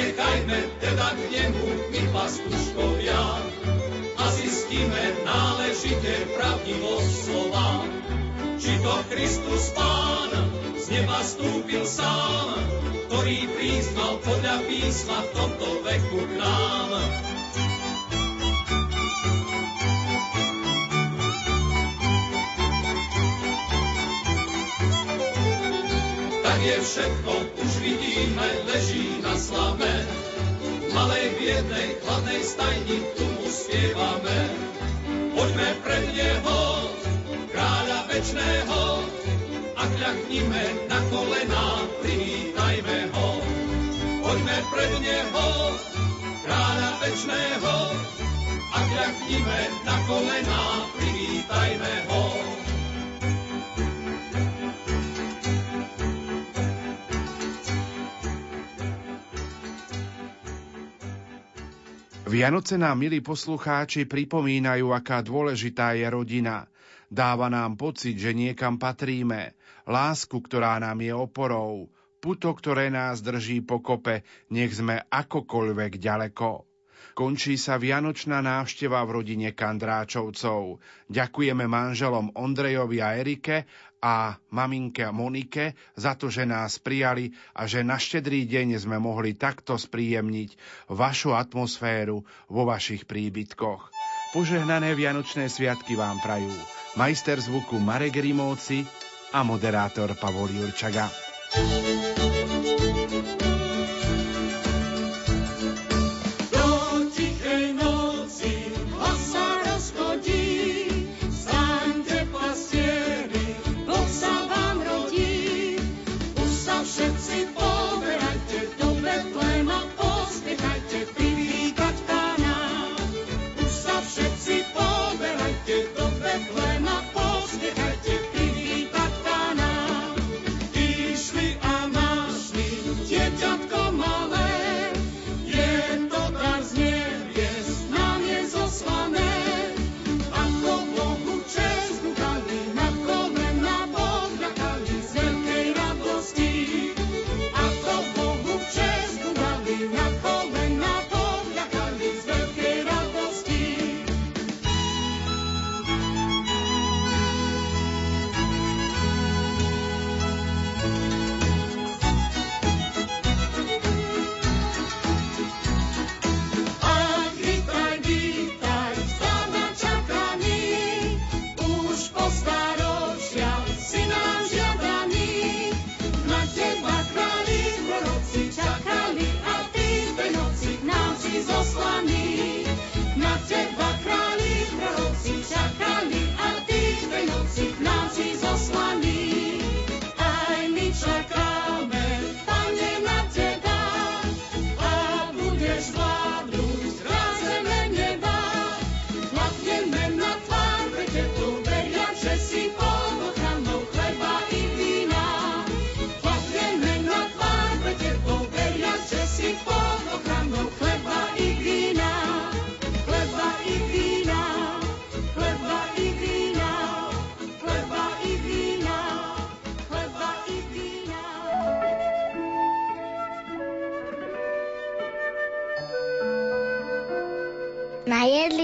Pospiechajme teda k nemu, my pastuškovia, a zistíme náležite pravdivosť slova. Či to Kristus Pán z neba stúpil sám, ktorý priznal podľa písma v tomto veku k nám. Je všetko, už vidíme, leží na slame. Malej biednej, chladnej stajni tu mu spievame. Poďme pred Neho, kráľa večného, a kľaknime na kolená, privítajme ho. Poďme pred Neho, kráľa večného, a kľaknime na kolená, privítajme ho. Vianoce nám, milí poslucháči, pripomínajú, aká dôležitá je rodina. Dáva nám pocit, že niekam patríme, lásku, ktorá nám je oporou, puto, ktoré nás drží pokope, nech sme akokoľvek ďaleko. Končí sa vianočná návšteva v rodine Kandráčovcov. Ďakujeme manželom Ondrejovi a Erike a maminke Monike za to, že nás prijali a že na štedrý deň sme mohli takto spríjemniť vašu atmosféru vo vašich príbytkoch. Požehnané Vianočné sviatky vám prajú majster zvuku Marek Rimóci a moderátor Pavol Jurčaga.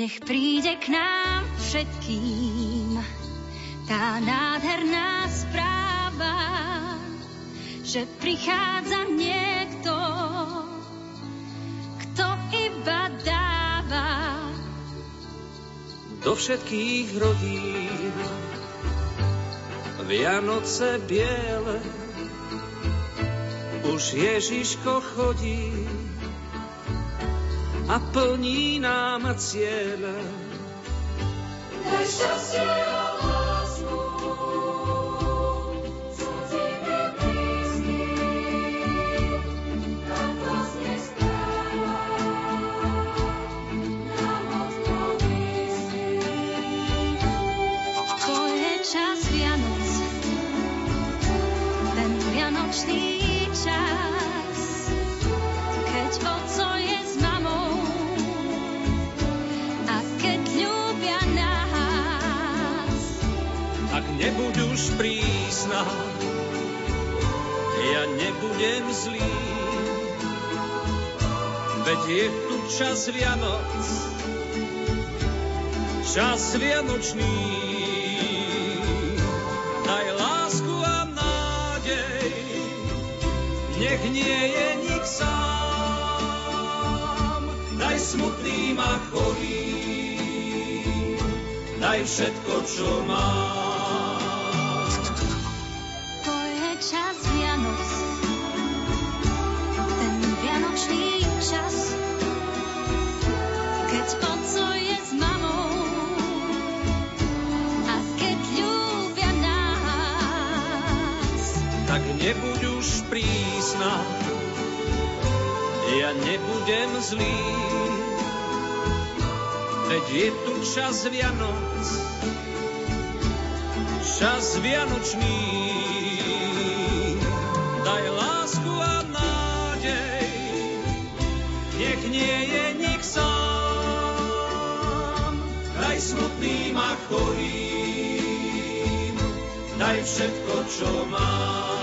Nech príde k nám všetkým tá nádherná správa, že prichádza niekto, kto iba dáva. Do všetkých rodín. Vianoce biele. Už Ježiško chodí a plní nám cieľe. Daj už prísna, ja nebudem zlý. Veď je tu čas Vianoc, čas Vianočný. Daj lásku a nádej, nech nie je nik sám. Daj smutným a chorým, daj všetko, čo mám. ja nebudem zlý. Veď je tu čas Vianoc, čas Vianočný. Daj lásku a nádej, nech nie je nik sám. Daj smutným a chorým, daj všetko, čo mám.